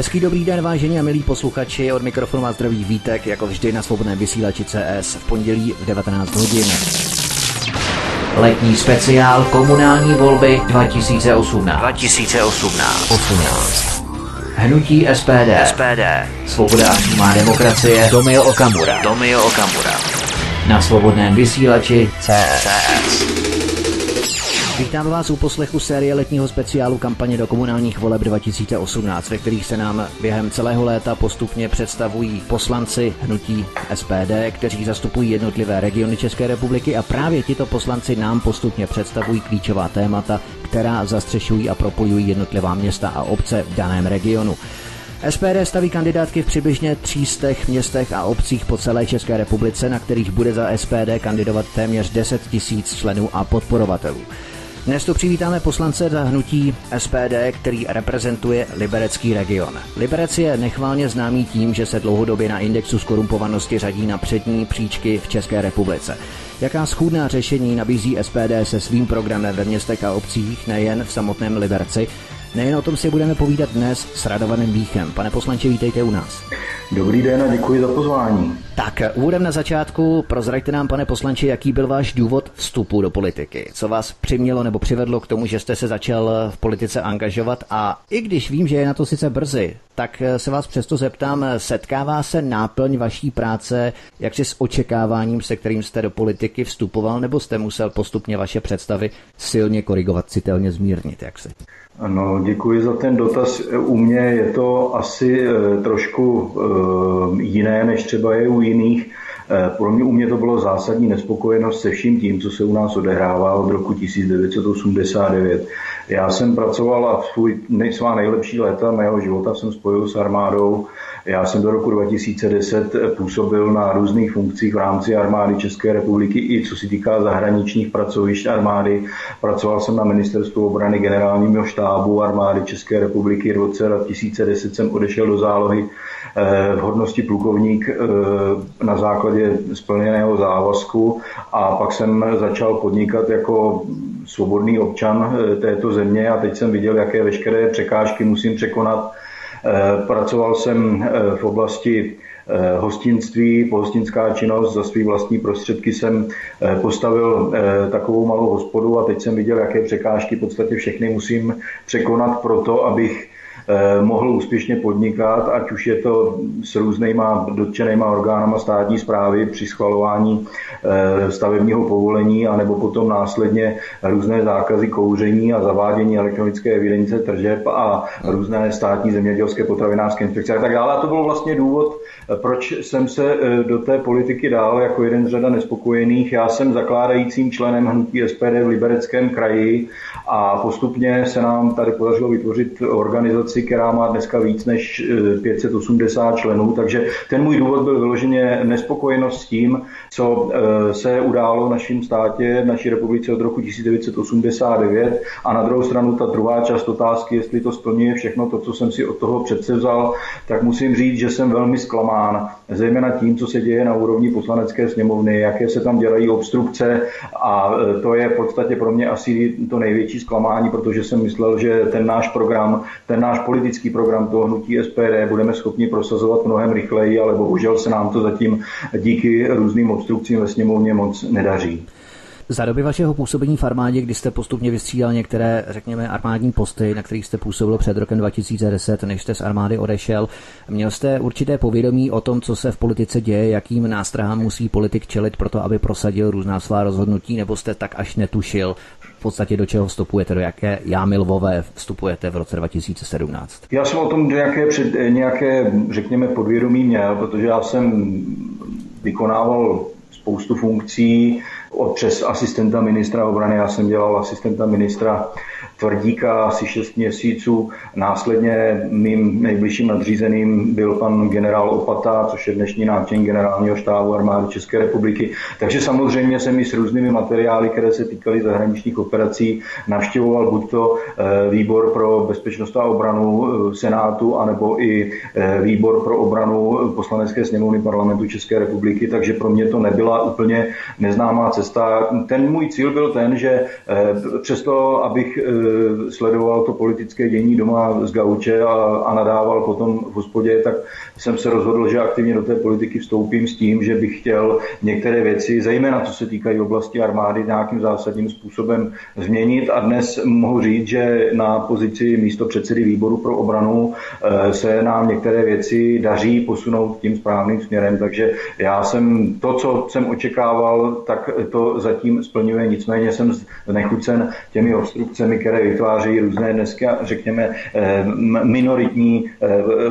Hezký dobrý den, vážení a milí posluchači, od mikrofonu vás zdraví Vítek, jako vždy na svobodném vysílači CS v pondělí v 19 hodin. Letní speciál komunální volby 2018. 2018. 18. Hnutí SPD. SPD. Svoboda a přímá demokracie. Tomio Okamura. Tomio Okamura. Na svobodném vysílači CS. Vítám vás u poslechu série letního speciálu kampaně do komunálních voleb 2018, ve kterých se nám během celého léta postupně představují poslanci hnutí SPD, kteří zastupují jednotlivé regiony České republiky a právě tito poslanci nám postupně představují klíčová témata, která zastřešují a propojují jednotlivá města a obce v daném regionu. SPD staví kandidátky v přibližně 300 městech a obcích po celé České republice, na kterých bude za SPD kandidovat téměř 10 tisíc členů a podporovatelů. Dnes tu přivítáme poslance za hnutí SPD, který reprezentuje Liberecký region. Liberec je nechválně známý tím, že se dlouhodobě na indexu skorumpovanosti řadí na přední příčky v České republice. Jaká schůdná řešení nabízí SPD se svým programem ve městech a obcích, nejen v samotném Liberci, Nejen o tom si budeme povídat dnes s Radovanem Víchem. Pane poslanče, vítejte u nás. Dobrý den a děkuji za pozvání. Tak, úvodem na začátku prozraďte nám, pane poslanče, jaký byl váš důvod vstupu do politiky? Co vás přimělo nebo přivedlo k tomu, že jste se začal v politice angažovat? A i když vím, že je na to sice brzy, tak se vás přesto zeptám, setkává se náplň vaší práce jaksi s očekáváním, se kterým jste do politiky vstupoval, nebo jste musel postupně vaše představy silně korigovat, citelně zmírnit, jak se? Ano, děkuji za ten dotaz. U mě je to asi eh, trošku eh, jiné, než třeba je u jiných. Eh, pro mě u mě to bylo zásadní nespokojenost se vším tím, co se u nás odehrává od roku 1989. Já jsem pracoval a svůj, svá nejlepší léta mého života jsem spojil s armádou já jsem do roku 2010 působil na různých funkcích v rámci armády České republiky, i co se týká zahraničních pracovišť armády. Pracoval jsem na ministerstvu obrany generálního štábu armády České republiky. V roce 2010 jsem odešel do zálohy v hodnosti plukovník eh, na základě splněného závazku. A pak jsem začal podnikat jako svobodný občan eh, této země. A teď jsem viděl, jaké veškeré překážky musím překonat. Eh, pracoval jsem eh, v oblasti eh, hostinství, pohostinská činnost, za svý vlastní prostředky jsem postavil takovou malou hospodu. A teď jsem viděl, jaké překážky v podstatě všechny musím překonat pro to, abych Eh, mohl úspěšně podnikat, ať už je to s různýma dotčenýma orgánama státní zprávy při schvalování eh, stavebního povolení, anebo potom následně různé zákazy kouření a zavádění elektronické evidence tržeb a různé státní zemědělské potravinářské inspekce a tak dále. A to byl vlastně důvod, eh, proč jsem se do té politiky dál jako jeden z řada nespokojených. Já jsem zakládajícím členem hnutí SPD v Libereckém kraji a postupně se nám tady podařilo vytvořit organizaci, která má dneska víc než 580 eh, členů, takže ten můj důvod byl vyloženě nespokojenost s tím, co eh, se událo v našem státě, v naší republice od roku 1989 a na druhou stranu ta druhá část otázky, jestli to splňuje všechno to, co jsem si od toho předsevzal, tak musím říct, že jsem velmi zklamán, zejména tím, co se děje na úrovni poslanecké sněmovny, jaké se tam dělají obstrukce a eh, to je v podstatě pro mě asi to největší zklamání, protože jsem myslel, že ten náš program, ten náš politický program toho hnutí SPD budeme schopni prosazovat mnohem rychleji, ale bohužel se nám to zatím díky různým obstrukcím ve sněmovně moc nedaří. Za doby vašeho působení v armádě, kdy jste postupně vystřídal některé, řekněme, armádní posty, na kterých jste působil před rokem 2010, než jste z armády odešel, měl jste určité povědomí o tom, co se v politice děje, jakým nástrahám musí politik čelit pro to, aby prosadil různá svá rozhodnutí, nebo jste tak až netušil v podstatě do čeho vstupujete, do jaké jámy lvové vstupujete v roce 2017? Já jsem o tom nějaké, před, nějaké řekněme, podvědomí měl, protože já jsem vykonával spoustu funkcí, přes asistenta ministra obrany, já jsem dělal asistenta ministra Tvrdíka asi 6 měsíců. Následně mým nejbližším nadřízeným byl pan generál Opata, což je dnešní náčelník generálního štábu armády České republiky. Takže samozřejmě jsem i s různými materiály, které se týkaly zahraničních operací, navštěvoval buď to eh, výbor pro bezpečnost a obranu eh, Senátu, anebo i eh, výbor pro obranu poslanecké sněmovny parlamentu České republiky, takže pro mě to nebyla úplně neznámá cesta. Ten můj cíl byl ten, že přesto, abych sledoval to politické dění doma z gauče a, a nadával potom v hospodě, tak jsem se rozhodl, že aktivně do té politiky vstoupím s tím, že bych chtěl některé věci, zejména co se týkají oblasti armády, nějakým zásadním způsobem změnit. A dnes mohu říct, že na pozici místo předsedy výboru pro obranu eh, se nám některé věci daří posunout tím správným směrem. Takže já jsem to, co jsem očekával, tak to zatím splňuje. Nicméně jsem nechucen těmi obstrukcemi, které vytváří různé dneska, řekněme, eh, minoritní eh,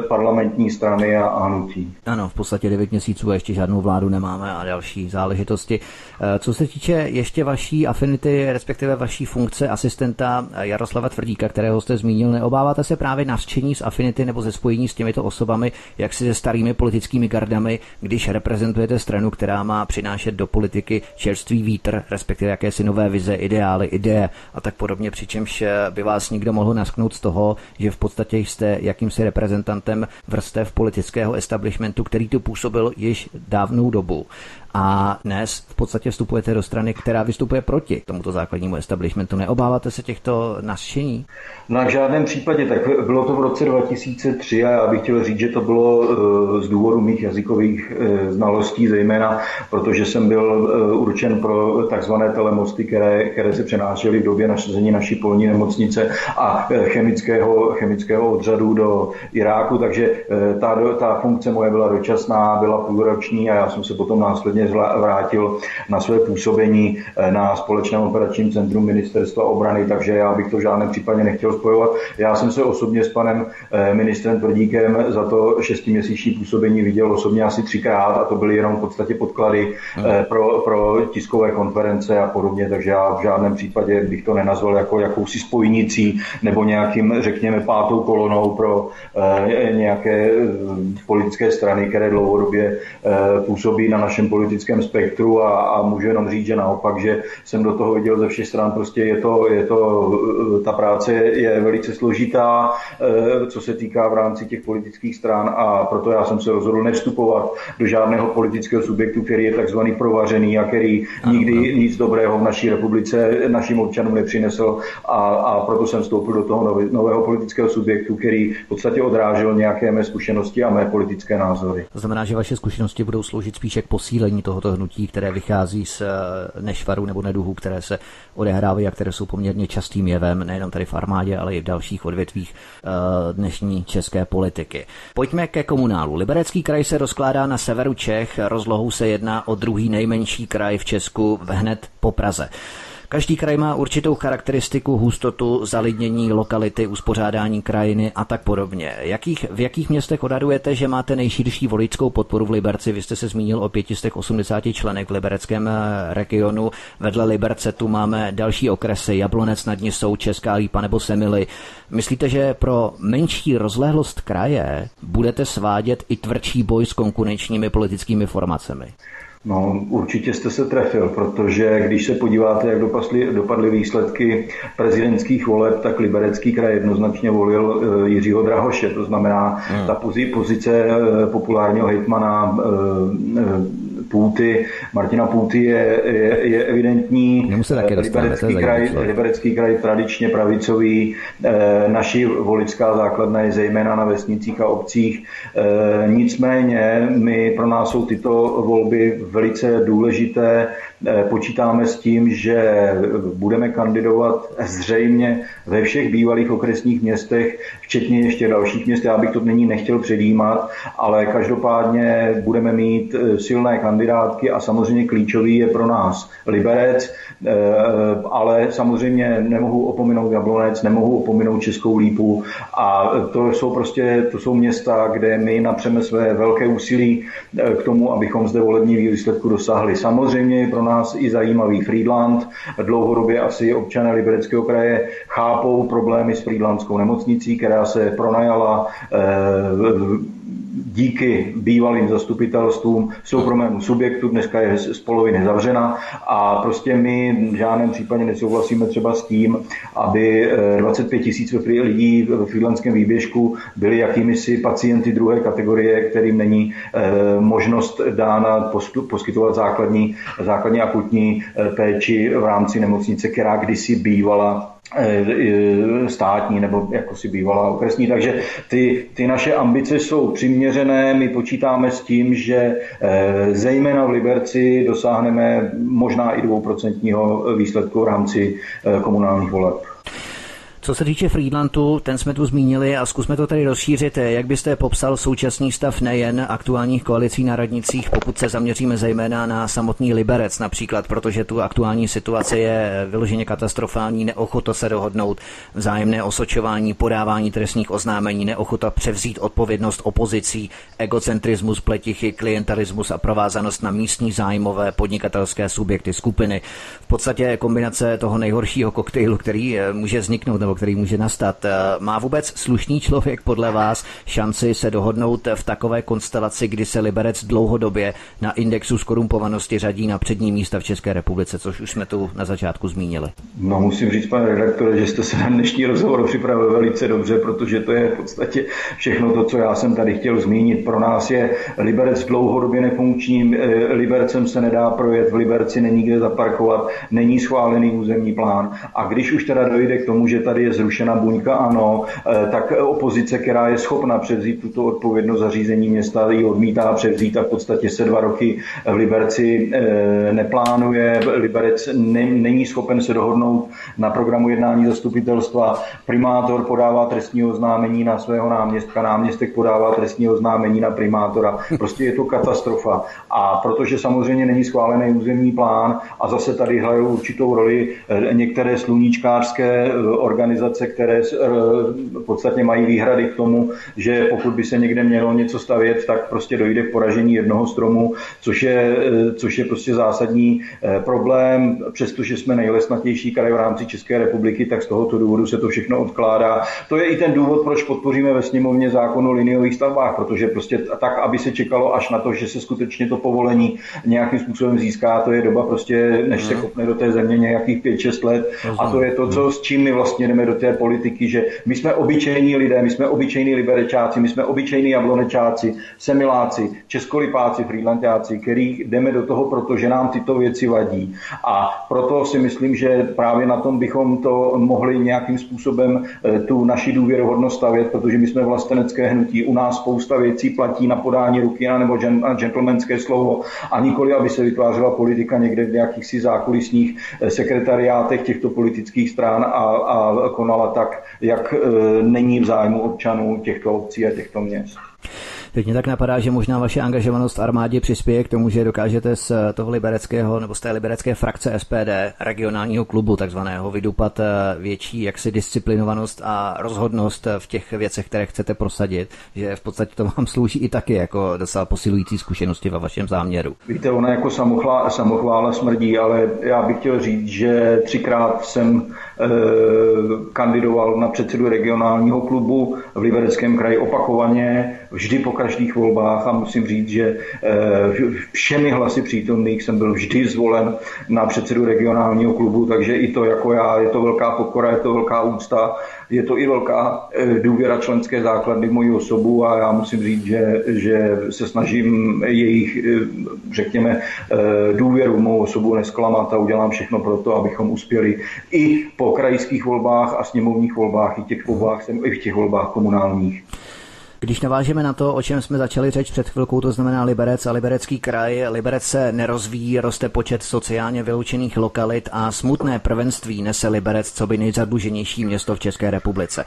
parlamentní strany a hnutí. Ano, v podstatě 9 měsíců a ještě žádnou vládu nemáme a další záležitosti. Eh, co se týče ještě vaší afinity, respektive vaší funkce asistenta Jaroslava Tvrdíka, kterého jste zmínil, neobáváte se právě navštění z afinity nebo ze spojení s těmito osobami, jak si se starými politickými gardami, když reprezentujete stranu, která má přinášet do politiky čerstvý vítr, respektive jakési nové vize, ideály, ideje a tak podobně, přičemž by vás někdo mohl nasknout z toho, že v podstatě jste jakýmsi reprezentantem vrstev politického establishmentu, který tu působil již dávnou dobu a dnes v podstatě vstupujete do strany, která vystupuje proti tomuto základnímu establishmentu. Neobáváte se těchto našení? Na v žádném případě. Tak bylo to v roce 2003 a já bych chtěl říct, že to bylo eh, z důvodu mých jazykových eh, znalostí, zejména protože jsem byl eh, určen pro takzvané telemosty, které, které se přenášely v době nasazení naší polní nemocnice a chemického, chemického odřadu do Iráku, takže ta, ta funkce moje byla dočasná, byla půlroční a já jsem se potom následně následně vrátil na své působení eh, na společném operačním centru ministerstva obrany, takže já bych to v žádném případě nechtěl spojovat. Já jsem se osobně s panem eh, ministrem Tvrdíkem za to šestiměsíční působení viděl osobně asi třikrát a to byly jenom v podstatě podklady eh, pro, pro tiskové konference a podobně, takže já v žádném případě bych to nenazval jako jakousi spojnicí nebo nějakým, řekněme, pátou kolonou pro nějaké politické strany, které dlouhodobě působí na našem politickém politickém spektru a, a můžu jenom říct, že naopak, že jsem do toho viděl ze všech stran, prostě je to, je to, ta práce je velice složitá, eh, co se týká v rámci těch politických stran a proto já jsem se rozhodl nevstupovat do žádného politického subjektu, který je takzvaný provařený a který nikdy nic dobrého v naší republice našim občanům nepřinesl a, a proto jsem vstoupil do toho nový, nového politického subjektu, který v podstatě odrážel nějaké mé zkušenosti a mé politické názory. To znamená, že vaše zkušenosti budou sloužit spíše k posílení posílení tohoto hnutí, které vychází z eh, nešvaru nebo neduhů, které se odehrávají a které jsou poměrně častým jevem, nejenom tady v armádě, ale i v dalších odvětvích eh, dnešní české politiky. Pojďme ke komunálu. Liberecký kraj se rozkládá na severu Čech, rozlohou se jedná o druhý nejmenší kraj v Česku hned po Praze. Každý kraj má určitou charakteristiku, hustotu, zalidnění lokality, uspořádání krajiny a tak podobně. Jakých, v jakých městech odhadujete, že máte nejširší voličskou podporu v Liberci? Vy jste se zmínil o 580 členech v libereckém eh, regionu. Vedle Liberce tu máme další okresy, Jablonec nad Nisou, Česká Lípa nebo Semily. Myslíte, že pro menší rozlehlost kraje budete svádět i tvrdší boj s konkurenčními politickými formacemi? No, určitě jste se trefil, protože když se podíváte, jak dopadly, dopadly výsledky prezidentských voleb, tak Liberecký kraj jednoznačně volil eh, Jiřího Drahoše. To znamená, hmm. ta pozice eh, populárního hejtmana eh, Půty, Martina Půty je, je, je evidentní. Liberecký, kraj, Liberecký kraj tradičně pravicový, naši voličská základna je zejména na vesnicích a obcích. Nicméně my pro nás jsou tyto volby velice důležité. Eh, počítáme s tím, že budeme kandidovat zřejmě ve všech bývalých okresních městech, včetně ještě dalších měst. Já bych to nyní nechtěl předjímat, ale každopádně budeme mít eh, silné kandidátky a samozřejmě klíčový je pro nás Liberec, eh, ale samozřejmě nemohu opominout Jablonec, nemohu opominout Českou Lípu a to jsou prostě to jsou města, kde my napřeme své velké úsilí k tomu, abychom zde volební výsledku dosáhli. Samozřejmě je pro nás i zajímavý Friedland. Dlouhodobě asi občané Libereckého kraje chápou problémy s Friedlandskou nemocnicí, která se pronajala eh, díky bývalým zastupitelstvům soukromého subjektu, dneska je z poloviny zavřena a prostě my v žádném případě nesouhlasíme třeba s tím, aby 25 eh, tisíc lidí v freelandském výběžku byli jakými si pacienty druhé kategorie, kterým není eh, možnost dána poskytovat základní, základní akutní eh, péči v rámci nemocnice, která kdysi bývala státní nebo jako si bývalá okresní. Takže ty, ty naše ambice jsou přiměřené. My počítáme s tím, že zejména v Liberci dosáhneme možná i dvouprocentního výsledku v rámci komunálních voleb. Co se týče Friedlandu, ten jsme tu zmínili a zkusme to tady rozšířit. Jak byste popsal současný stav nejen aktuálních koalicí na radnicích, pokud se zaměříme zejména na samotný Liberec například, protože tu aktuální situace je vyloženě katastrofální, neochota se dohodnout, vzájemné osočování, podávání trestních oznámení, neochota převzít odpovědnost opozicí, egocentrismus, pletichy, klientalismus a provázanost na místní zájmové podnikatelské subjekty skupiny. V podstatě kombinace toho nejhoršího koktejlu, který eh, může vzniknout nebo který může nastat. Eh, má vůbec slušný člověk podle vás šanci se dohodnout v takové konstelaci, kdy se Liberec dlouhodobě na indexu skorumpovanosti řadí na přední místa v České republice, což už jsme tu na začátku zmínili? No musím říct, pane redaktore, že jste se na dnešní rozhovor připravil velice dobře, protože to je v podstatě všechno to, co já jsem tady chtěl zmínit. Pro nás je Liberec dlouhodobě nefunkční, eh, Libercem se nedá projet, v Liberci není kde zaparkovat, není schválený územní plán. A když už teda dojde k tomu, že tady je zrušena buňka, ano, eh, tak opozice, která je schopna převzít tuto odpovědnost za řízení města, ji odmítá převzít a v podstatě se dva roky v Liberci eh, neplánuje. Liberec ne, není schopen se dohodnout na programu jednání zastupitelstva. Primátor podává trestní oznámení na svého náměstka, náměstek podává trestní oznámení na primátora. Prostě je to katastrofa. A protože samozřejmě není schválený územní plán a zase tady hrají určitou roli eh, některé sluníčkářské organizace, které eh, v podstatě mají výhrady k tomu, že pokud by se někde mělo něco stavět, tak prostě dojde k poražení jednoho stromu, což je, eh, což je prostě zásadní eh, problém. Přestože jsme nejlesnatější kraj v rámci České republiky, tak z tohoto důvodu se to všechno odkládá. To je i ten důvod, proč podpoříme ve sněmovně zákon o liniových stavbách, protože prostě tak, aby se čekalo až na to, že se skutečně to povolení nějakým způsobem získá, to je doba prostě, než se mhm. kopne do té země nějakých 5-6 let. A to je to, co s čím my vlastně jdeme do té politiky, že my jsme obyčejní lidé, my jsme obyčejní liberečáci, my jsme obyčejní jablonečáci, semiláci, českolipáci, frýlantáci, který jdeme do toho, protože nám tyto věci vadí. A proto si myslím, že právě na tom bychom to mohli nějakým způsobem eh, tu naši důvěrohodnost stavět, protože my jsme vlastenecké hnutí, u nás spousta věcí platí na podání ruky nebo gentlemanské slovo a nikoli, aby se vytvářela politika někde v nějakých si zákulisních eh, sekretariátech těchto politických stran a, a konala tak, jak e, není v zájmu občanů těchto obcí a těchto měst. Teď mě tak napadá, že možná vaše angažovanost v armádě přispěje k tomu, že dokážete z toho libereckého nebo z té liberecké frakce SPD, regionálního klubu takzvaného, vydupat eh, větší jaksi disciplinovanost a rozhodnost v těch věcech, které chcete prosadit, že v podstatě to vám slouží i taky jako docela posilující zkušenosti ve vašem záměru. Víte, ona jako samochvála, samochvála smrdí, ale já bych chtěl říct, že třikrát jsem e, kandidoval na předsedu regionálního klubu v Libereckém kraji opakovaně, vždy po každých volbách a musím říct, že eh, všemi hlasy přítomných jsem byl vždy zvolen na předsedu regionálního klubu, takže i to jako já, je to velká pokora, je to velká úcta, je to i velká eh, důvěra členské základny v moji osobu a já musím říct, že, že se snažím jejich, eh, řekněme, důvěru v mou osobu nesklamat a udělám všechno pro to, abychom uspěli i po krajských volbách a sněmovních volbách, i těch volbách, i v těch volbách komunálních. Když navážeme na to, o čem jsme začali řeč před chvilkou, to znamená Liberec a Liberecký kraj, Liberec se nerozvíjí, roste počet sociálně vyloučených lokalit a smutné prvenství nese Liberec, co by nejzadluženější město v České republice.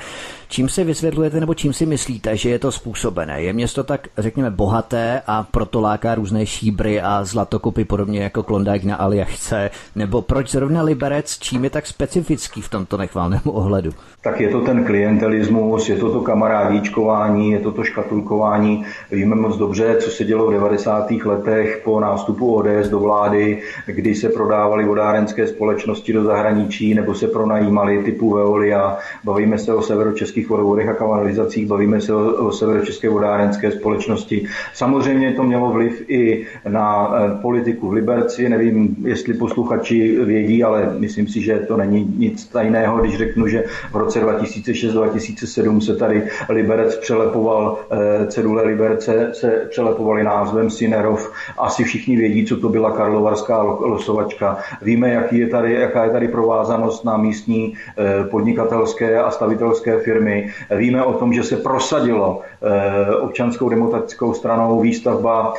Čím si vysvětlujete nebo čím si myslíte, že je to způsobené? Je město tak, řekněme, bohaté a proto láká různé šíbry a zlatokopy podobně jako Klondike na Aljašce? Nebo proč zrovna Liberec, čím je tak specifický v tomto nechválném ohledu? Tak je to ten klientelismus, je to to kamarádíčkování, je toto škatulkování. Víme moc dobře, co se dělo v 90. letech po nástupu ODS do vlády, kdy se prodávaly vodárenské společnosti do zahraničí nebo se pronajímaly typu Veolia. Bavíme se o severočeských vodovodech a kanalizacích, bavíme se o, o severočeské vodárenské společnosti. Samozřejmě to mělo vliv i na eh, politiku v Liberci. Nevím, jestli posluchači vědí, ale myslím si, že to není nic tajného, když řeknu, že v roce 2006-2007 se tady Liberec přelepoval vypisoval cedule Liberce, se přelepovali názvem Sinerov. Asi všichni vědí, co to byla karlovarská losovačka. Víme, jaký je tady, jaká je tady provázanost na místní podnikatelské a stavitelské firmy. Víme o tom, že se prosadilo občanskou demokratickou stranou výstavba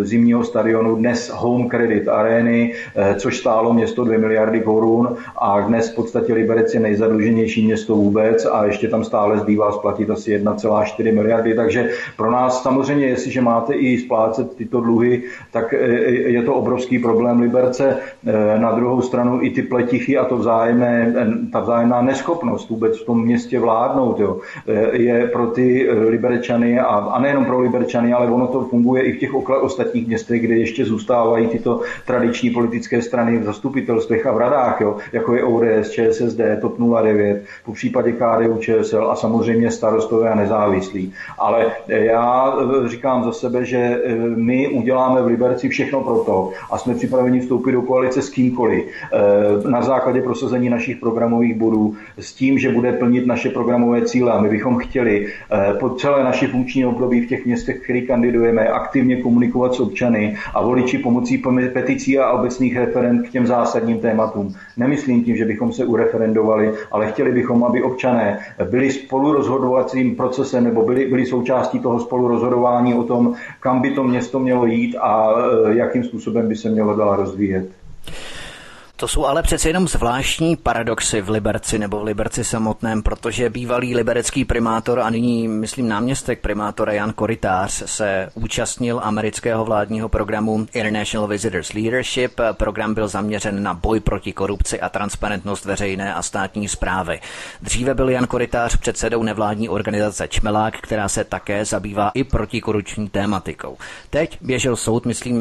zimního stadionu, dnes Home Credit Areny, což stálo město 2 miliardy korun a dnes v podstatě Liberec je nejzadluženější město vůbec a ještě tam stále zbývá splatit asi 1,4 miliardy, takže pro nás samozřejmě, jestliže máte i splácet tyto dluhy, tak je to obrovský problém Liberce. Na druhou stranu i ty pletichy a to vzájemné, ta vzájemná neschopnost vůbec v tom městě vládnout jo, je pro ty Liberečany a, a nejenom pro Liberečany, ale ono to funguje i v těch ostatních městech, kde ještě zůstávají tyto tradiční politické strany v zastupitelstvech a v radách, jo, jako je ODS, ČSSD, TOP 09, po případě KDU, ČSL a samozřejmě starostové a nezávislí. Ale já eh, říkám za sebe, že eh, my uděláme v Liberci všechno pro to a jsme připraveni vstoupit do koalice s kýmkoliv eh, na základě prosazení našich programových bodů s tím, že bude plnit naše programové cíle. A my bychom chtěli po celé naší funkční období v těch městech, které kandidujeme, aktivně komunikovat s občany a voliči pomocí peticí a obecných referent k těm zásadním tématům. Nemyslím tím, že bychom se ureferendovali, ale chtěli bychom, aby občané byli spolurozhodovacím procesem nebo byli, byli součástí toho spolurozhodování o tom, kam by to město mělo jít a e, jakým způsobem by se mělo dál rozvíjet. To jsou ale přece jenom zvláštní paradoxy v Liberci nebo v Liberci samotném, protože bývalý liberecký primátor a nyní, myslím, náměstek primátora Jan Koritář se účastnil amerického vládního programu International Visitors Leadership. Program byl zaměřen na boj proti korupci a transparentnost veřejné a státní zprávy. Dříve byl Jan Koritář předsedou nevládní organizace Čmelák, která se také zabývá i protikorupční tématikou. Teď běžel soud, myslím,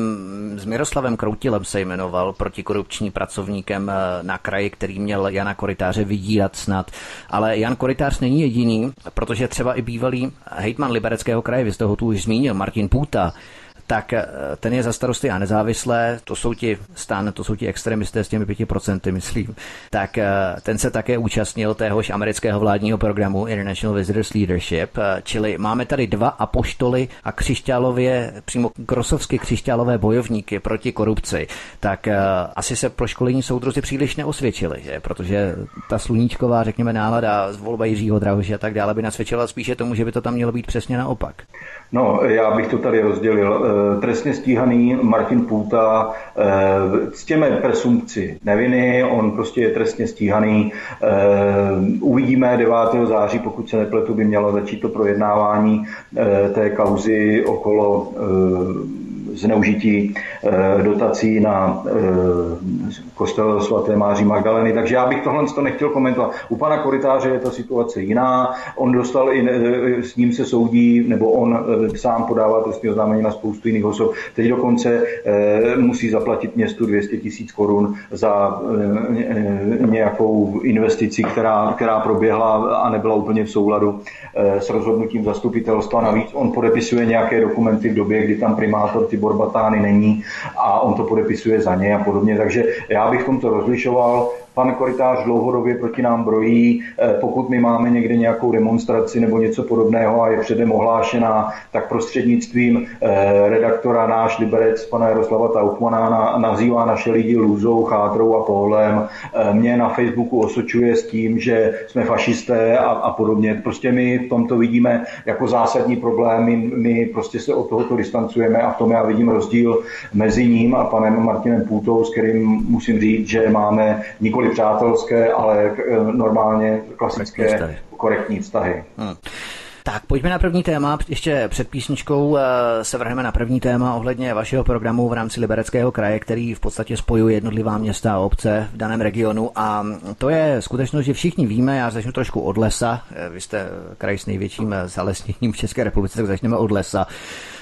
s Miroslavem Kroutilem se jmenoval protikorupční pracovník pracovníkem eh, na kraji, který měl Jana Koritáře vydírat snad. Ale Jan Koritář není jediný, protože třeba i bývalý hejtman Libereckého kraje, vy jste ho tu už zmínil, Martin Půta, tak eh, ten je za starosty a nezávislé, to jsou ti stan, to jsou ti extremisté s těmi pěti procenty, myslím, tak eh, ten se také účastnil téhož amerického vládního programu International Visitors Leadership, eh, čili máme tady dva apoštoly a křišťálově, přímo grosovsky křišťálové bojovníky proti korupci, tak asi se pro školení soudruzi příliš neosvědčili, že? protože ta sluníčková, řekněme, nálada z volba Jiřího Drahoše a tak dále by nasvědčila spíše tomu, že by to tam mělo být přesně naopak. No, já bych to tady rozdělil trestně stíhaný Martin Půta ctěme eh, presumpci neviny, on prostě je trestně stíhaný. Eh, uvidíme 9. září, pokud se nepletu, by mělo začít to projednávání té kauzy okolo zneužití eh, dotací na eh, kostel svaté Máří Magdaleny. Takže já bych tohle to nechtěl komentovat. U pana Koritáře je ta situace jiná. On dostal i, eh, s ním se soudí, nebo on sám podává trestní oznámení na spoustu jiných osob. Teď dokonce musí zaplatit městu 200 tisíc korun za nějakou investici, která, která proběhla a nebyla úplně v souladu s rozhodnutím zastupitelstva. Navíc on podepisuje nějaké dokumenty v době, kdy tam primátor Tibor Batány není a on to podepisuje za ně a podobně. Takže já bych to rozlišoval Pan Koritář dlouhodobě proti nám brojí. Eh, pokud my máme někde nějakou demonstraci nebo něco podobného a je předem ohlášená, tak prostřednictvím eh, redaktora náš Liberec, pana Jaroslava Taukmana, nazývá naše lidi lůzou, chátrou a pólem. Eh, mě na Facebooku osočuje s tím, že jsme fašisté a, a podobně. Prostě my v tomto vidíme jako zásadní problém. My, my prostě se od tohoto distancujeme a v tom já vidím rozdíl mezi ním a panem Martinem Půtou, s kterým musím říct, že máme nikoli nikoli přátelské, ale eh, normálně klasické korektní vztahy. Hmm. Tak pojďme na první téma. Ještě před písničkou eh, se vrhneme na první téma ohledně vašeho programu v rámci Libereckého kraje, který v podstatě spojuje jednotlivá města a obce v daném regionu. A to je skutečnost, že všichni víme, já začnu trošku od lesa. Eh, vy jste kraj s největším zalesněním v České republice, tak začneme od lesa.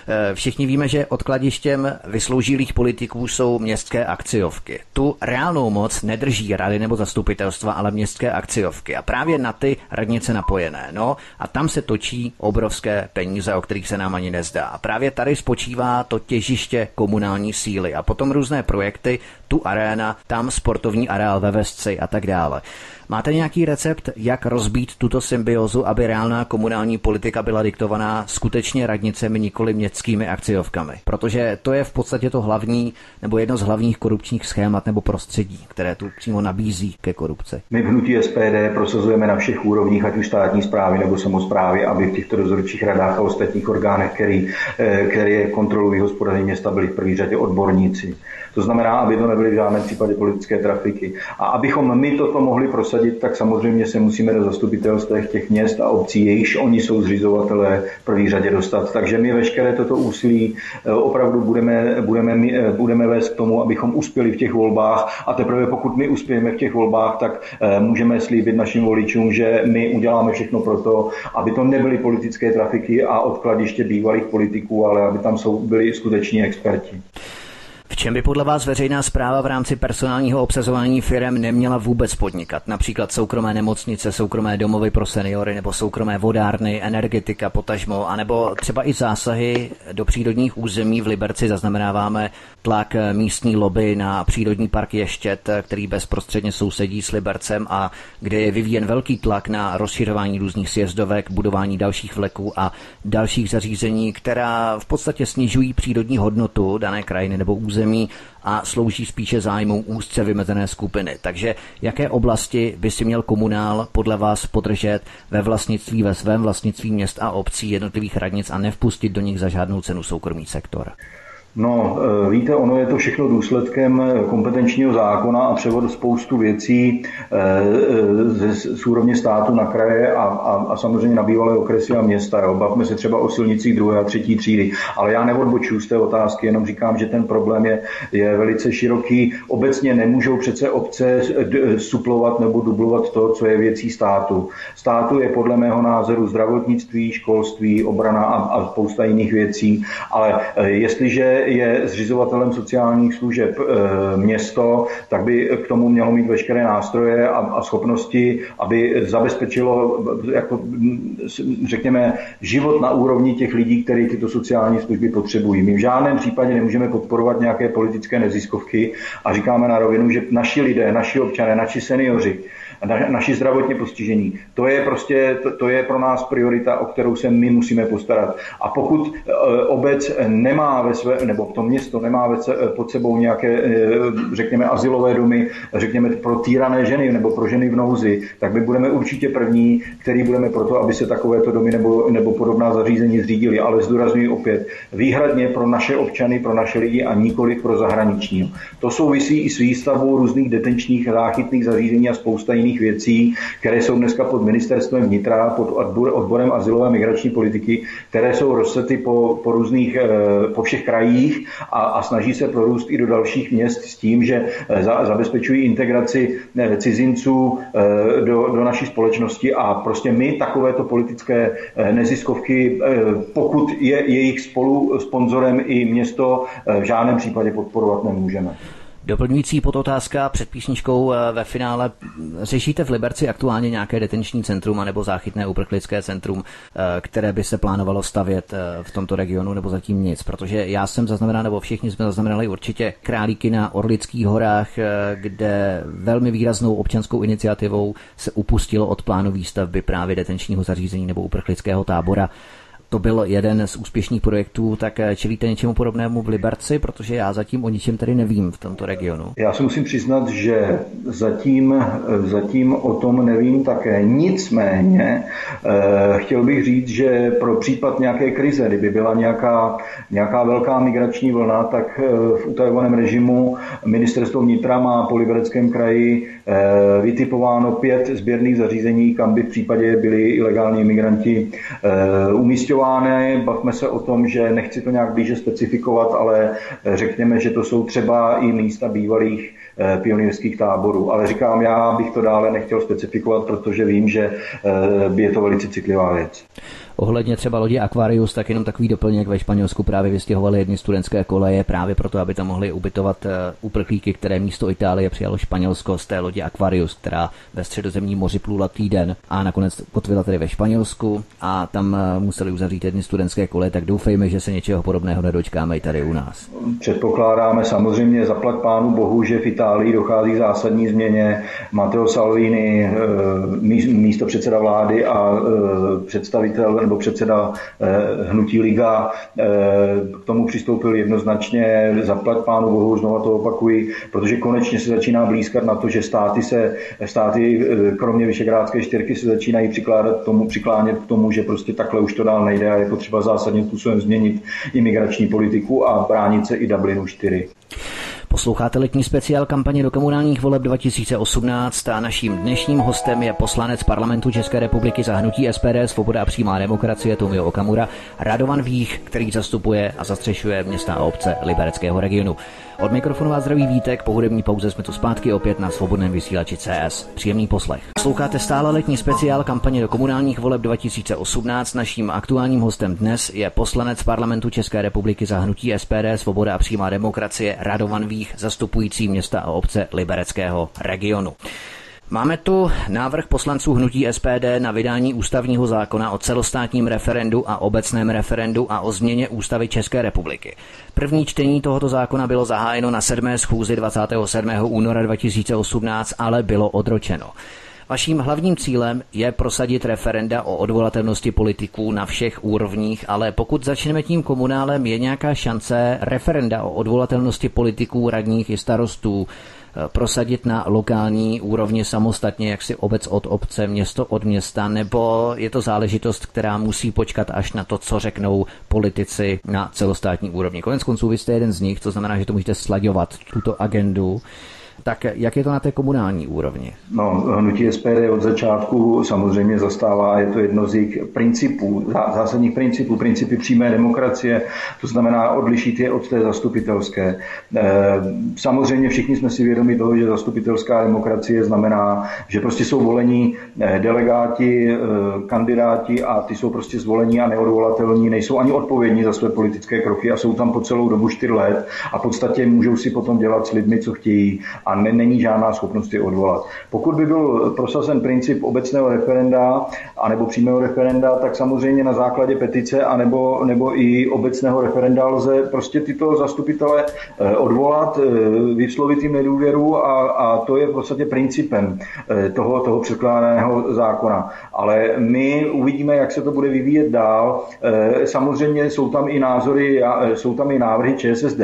Eh, všichni víme, že odkladištěm vysloužilých politiků jsou městské akciovky. Tu reálnou moc nedrží rady nebo zastupitelstva, ale městské akciovky. A právě na ty radnice napojené. No a tam se točí obrovské peníze, o kterých se nám ani nezdá. A právě tady spočívá to těžiště komunální síly. A potom různé projekty, tu aréna, tam sportovní areál ve Vesci a tak dále. Máte nějaký recept, jak rozbít tuto symbiozu, aby reálná komunální politika byla diktovaná skutečně radnicemi, nikoli městskými akciovkami? Protože to je v podstatě to hlavní, nebo jedno z hlavních korupčních schémat nebo prostředí, které tu přímo nabízí ke korupci. My v hnutí SPD prosazujeme na všech úrovních, ať už státní zprávy nebo samozprávy, aby v těchto dozorčích radách a ostatních orgánech, který, eh, který kontrolují hospodaření města, byli v první řadě odborníci. To znamená, aby to nebyly v žádném případě politické trafiky. A abychom my toto mohli prosadit, tak samozřejmě se musíme do zastupitelstv těch měst a obcí, jejichž oni jsou zřizovatelé v první řadě dostat. Takže my veškeré toto úsilí eh, opravdu budeme, budeme, eh, budeme vést k tomu, abychom uspěli v těch volbách a teprve pokud my uspějeme v těch volbách, tak eh, můžeme slíbit našim voličům, že my uděláme všechno pro to, aby to nebyly politické trafiky a odkladiště bývalých politiků, ale aby tam jsou, byli skuteční experti. V čem by podle vás veřejná zpráva v rámci personálního obsazování firm neměla vůbec podnikat? Například soukromé nemocnice, soukromé domovy pro seniory nebo soukromé vodárny, energetika, potažmo, anebo třeba i zásahy do přírodních území v Liberci zaznamenáváme tlak místní lobby na přírodní park Ještět, který bezprostředně sousedí s Libercem a kde je vyvíjen velký tlak na rozšiřování různých sjezdovek, budování dalších vleků a dalších zařízení, která v podstatě snižují přírodní hodnotu dané krajiny nebo území území a slouží spíše zájmu úzce vymezené skupiny. Takže jaké oblasti by si měl komunál podle vás podržet ve vlastnictví, ve svém vlastnictví měst a obcí jednotlivých radnic a nevpustit do nich za žádnou cenu soukromý sektor? No, e, víte, ono je to všechno důsledkem kompetenčního zákona a převod spoustu věcí e, e, z úrovně státu na kraje a, a, a samozřejmě na bývalé okresy a města. Jo. Bavme se třeba o silnicích druhé a třetí třídy. Ale já neodbočuju z té otázky, jenom říkám, že ten problém je, je velice široký. Obecně nemůžou přece obce suplovat nebo dublovat to, co je věcí státu. Státu je podle mého názoru zdravotnictví, školství, obrana a, a spousta jiných věcí. Ale jestliže je zřizovatelem sociálních služeb e, město, tak by k tomu mělo mít veškeré nástroje a, a schopnosti, aby zabezpečilo, jako, řekněme, život na úrovni těch lidí, kteří tyto sociální služby potřebují. My v žádném případě nemůžeme podporovat nějaké politické neziskovky a říkáme na rovinu, že naši lidé, naši občané, naši seniori, na, naši zdravotně postižení. To je prostě, to, to je pro nás priorita, o kterou se my musíme postarat. A pokud e, obec nemá ve své, nebo to město nemá ve, e, pod sebou nějaké, e, řekněme, asilové domy, řekněme, pro týrané ženy nebo pro ženy v nouzi, tak my budeme určitě první, který budeme proto, aby se takovéto domy nebo, nebo podobná zařízení zřídili. Ale zdůraznuju opět, výhradně pro naše občany, pro naše lidi a nikoli pro zahraniční. To souvisí i s výstavbou různých detenčních záchytných zařízení a spousta jiných věcí, které jsou dneska pod ministerstvem vnitra, pod odborem asilové migrační politiky, které jsou rozsety po, po různých, eh, po všech krajích a, a snaží se prorůst i do dalších měst s tím, že eh, za, zabezpečují integraci eh, cizinců do, do naší společnosti a prostě my takovéto politické neziskovky, pokud je jejich spolu sponzorem i město, v žádném případě podporovat nemůžeme. Doplňující podotázka před písničkou eh, ve finále. Řešíte v Liberci aktuálně nějaké detenční centrum nebo záchytné uprchlické centrum, eh, které by se plánovalo stavět eh, v tomto regionu, nebo zatím nic? Protože já jsem zaznamenal, nebo všichni jsme zaznamenali určitě králíky na Orlických horách, kde velmi výraznou občanskou iniciativou se upustilo od plánu výstavby právě detenčního zařízení nebo uprchlického tábora to byl jeden z úspěšných projektů, tak eh, čelíte něčemu podobnému v Liberci, protože já zatím o ničem tady nevím v tomto regionu. Já si musím přiznat, že zatím, eh, zatím o tom nevím také. Nicméně eh, chtěl bych říct, že pro případ nějaké krize, kdyby byla nějaká, nějaká velká migrační vlna, tak v utajovaném režimu ministerstvo vnitra má po Libereckém kraji vytipováno pět sběrných zařízení, kam by v případě byli ilegální imigranti umístěváni specifikované, bavme se o tom, že nechci to nějak blíže specifikovat, ale eh, řekněme, že to jsou třeba i místa bývalých eh, pionýrských táborů. Ale říkám, já bych to dále nechtěl specifikovat, protože vím, že eh, je to velice citlivá věc. Ohledně třeba lodi Aquarius, tak jenom takový doplněk ve Španělsku právě vystěhovali jedny studentské koleje právě proto, aby tam mohli ubytovat eh, uprchlíky, které místo Itálie přijalo Španělsko z té lodi Aquarius, která ve středozemním moři plula týden a nakonec kotvila tedy ve Španělsku a tam eh, museli uzavřít jedny studentské koleje, tak doufejme, že se něčeho podobného nedočkáme i tady u nás. Předpokládáme samozřejmě zaplat pánu bohu, že v Itálii dochází zásadní změně. Matteo Salvini, eh, místo předseda vlády a představitel nebo předseda hnutí Liga k tomu přistoupil jednoznačně, zaplať pánu bohu, znova to opakuji, protože konečně se začíná blízkat na to, že státy se, státy kromě Vyšegrádské čtyřky se začínají přikládat tomu, přiklánět k tomu, že prostě takhle už to dál nejde a je potřeba zásadním způsobem změnit imigrační politiku a bránit se i Dublinu 4. Posloucháte letní speciál kampaně do komunálních voleb 2018 a naším dnešním hostem je poslanec parlamentu České republiky za hnutí SPD Svoboda a přímá demokracie Tomio Okamura, Radovan Vích, který zastupuje a zastřešuje města a obce Libereckého regionu. Od mikrofonu vás zdraví Vítek, po hudební pauze jsme tu zpátky opět na svobodném vysílači CS. Příjemný poslech. Sloucháte stále letní speciál kampaně do komunálních voleb 2018. Naším aktuálním hostem dnes je poslanec parlamentu České republiky za hnutí SPD Svoboda a přímá demokracie Radovan Vích, zastupující města a obce Libereckého regionu. Máme tu návrh poslanců hnutí SPD na vydání ústavního zákona o celostátním referendu a obecném referendu a o změně ústavy České republiky. První čtení tohoto zákona bylo zahájeno na 7. schůzi 27. února 2018, ale bylo odročeno. Vaším hlavním cílem je prosadit referenda o odvolatelnosti politiků na všech úrovních, ale pokud začneme tím komunálem, je nějaká šance referenda o odvolatelnosti politiků, radních i starostů prosadit na lokální úrovni samostatně, jak si obec od obce, město od města, nebo je to záležitost, která musí počkat až na to, co řeknou politici na celostátní úrovni. Konec konců vy jste jeden z nich, to znamená, že to můžete slaďovat, tuto agendu. Tak jak je to na té komunální úrovni? No, hnutí SPD od začátku samozřejmě zastává, je to jedno z jejich principů, zásadních principů, principy přímé demokracie, to znamená odlišit je od té zastupitelské. Eh, samozřejmě všichni jsme si vědomi toho, že zastupitelská demokracie znamená, že prostě jsou volení eh, delegáti, eh, kandidáti a ty jsou prostě zvolení a neodvolatelní, nejsou ani odpovědní za své politické kroky a jsou tam po celou dobu čtyř let a v podstatě můžou si potom dělat s lidmi, co chtějí a ne, není žádná schopnost je odvolat. Pokud by byl prosazen princip obecného referenda anebo přímého referenda, tak samozřejmě na základě petice anebo, nebo i obecného referenda lze prostě tyto zastupitele eh, odvolat, eh, vyslovit jim nedůvěru a, a to je v podstatě principem eh, toho, toho předkládaného zákona. Ale my uvidíme, jak se to bude vyvíjet dál. Samozřejmě jsou tam i názory, jsou tam i návrhy ČSSD,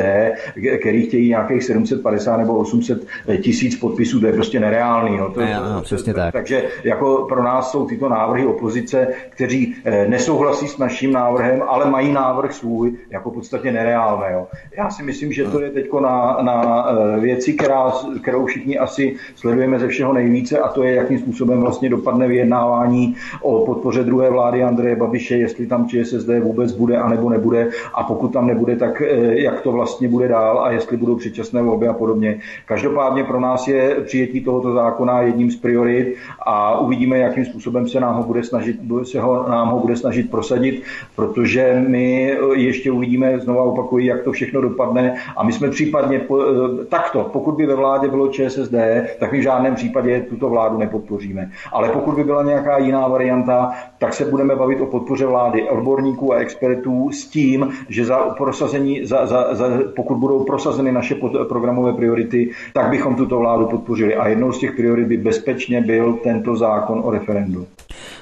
který chtějí nějakých 750 nebo 800 tisíc podpisů, to je prostě nereálný. No. To, je, no, přesně tak. Takže jako pro nás jsou tyto návrhy opozice, kteří eh, nesouhlasí s naším návrhem, ale mají návrh svůj, jako v podstatě nereálné. Jo. Já si myslím, že to je teď na, na eh, věci, která, kterou všichni asi sledujeme ze všeho nejvíce a to je, jakým způsobem vlastně dopadne vyjednávání o podpoře druhé vlády Andreje Babiše, jestli tam ČSSD vůbec bude a nebo nebude a pokud tam nebude, tak eh, jak to vlastně bude dál a jestli budou předčasné volby a podobně. Každopádně Každopádně pro nás je přijetí tohoto zákona jedním z priorit a uvidíme, jakým způsobem se nám ho bude snažit, se ho, nám ho bude snažit prosadit, protože my ještě uvidíme, znova opakuji, jak to všechno dopadne a my jsme případně takto, pokud by ve vládě bylo ČSSD, tak my v žádném případě tuto vládu nepodpoříme. Ale pokud by byla nějaká jiná varianta, tak se budeme bavit o podpoře vlády odborníků a expertů s tím, že za prosazení, za, za, za, pokud budou prosazeny naše programové priority, tak bychom tuto vládu podpořili. A jednou z těch priorit by bezpečně byl tento zákon o referendu.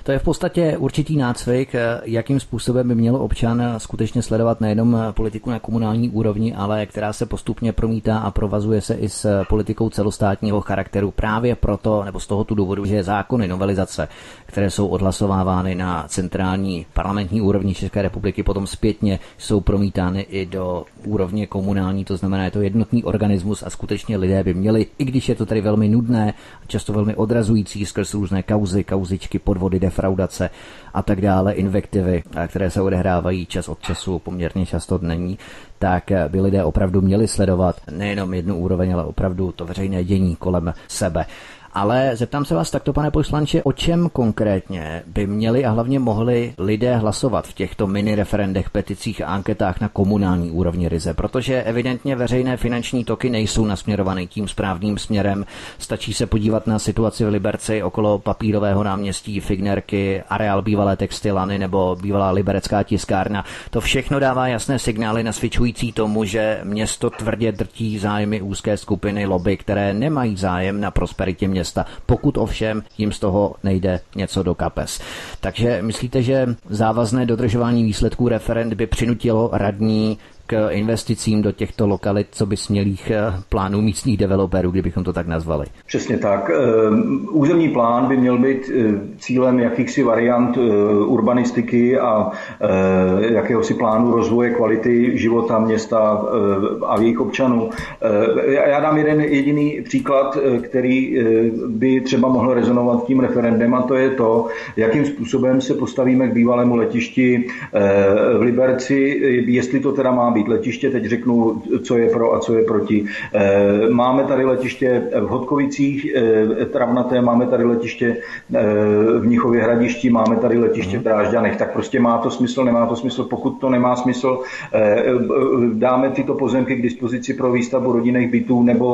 To je v podstatě určitý nácvik, jakým způsobem by mělo občan skutečně sledovat nejenom politiku na komunální úrovni, ale která se postupně promítá a provazuje se i s politikou celostátního charakteru. Právě proto, nebo z tohoto důvodu, že zákony, novelizace, které jsou odhlasovávány na centrální parlamentní úrovni České republiky, potom zpětně jsou promítány i do úrovně komunální, to znamená, je to jednotný organismus a skutečně lidé by měli, i když je to tady velmi nudné, často velmi odrazující skrz různé kauzy, kauzičky, podvody, defraudace a tak dále, invektivy, které se odehrávají čas od času, poměrně často není, tak by lidé opravdu měli sledovat nejenom jednu úroveň, ale opravdu to veřejné dění kolem sebe. Ale zeptám se vás takto, pane poslanče, o čem konkrétně by měli a hlavně mohli lidé hlasovat v těchto mini referendech, peticích a anketách na komunální úrovni ryze, protože evidentně veřejné finanční toky nejsou nasměrované tím správným směrem. Stačí se podívat na situaci v Liberci okolo papírového náměstí Fignerky, areál bývalé textilany nebo bývalá liberecká tiskárna. To všechno dává jasné signály nasvědčující tomu, že město tvrdě drtí zájmy úzké skupiny lobby, které nemají zájem na prosperitě města, pokud ovšem jim z toho nejde něco do kapes. Takže myslíte, že závazné dodržování výsledků referend by přinutilo radní k investicím do těchto lokalit, co by smělých eh, plánů místních developerů, kdybychom to tak nazvali. Přesně tak. Eh, územní plán by měl být eh, cílem jakýchsi variant urbanistiky a jakéhosi plánu rozvoje kvality života města a jejich občanů. Já dám jeden jediný příklad, který by třeba mohl rezonovat tím referendem a to je to, jakým způsobem se postavíme k bývalému letišti v Liberci, jestli to teda má být být letiště, teď řeknu, co je pro a co je proti. Eh, máme tady letiště v Hodkovicích, eh, travnaté, máme tady letiště eh, v Mnichově hradišti, máme tady letiště v Drážďanech. Tak prostě má to smysl, nemá to smysl. Pokud to nemá smysl, dáme tyto pozemky k dispozici pro výstavbu rodinných bytů nebo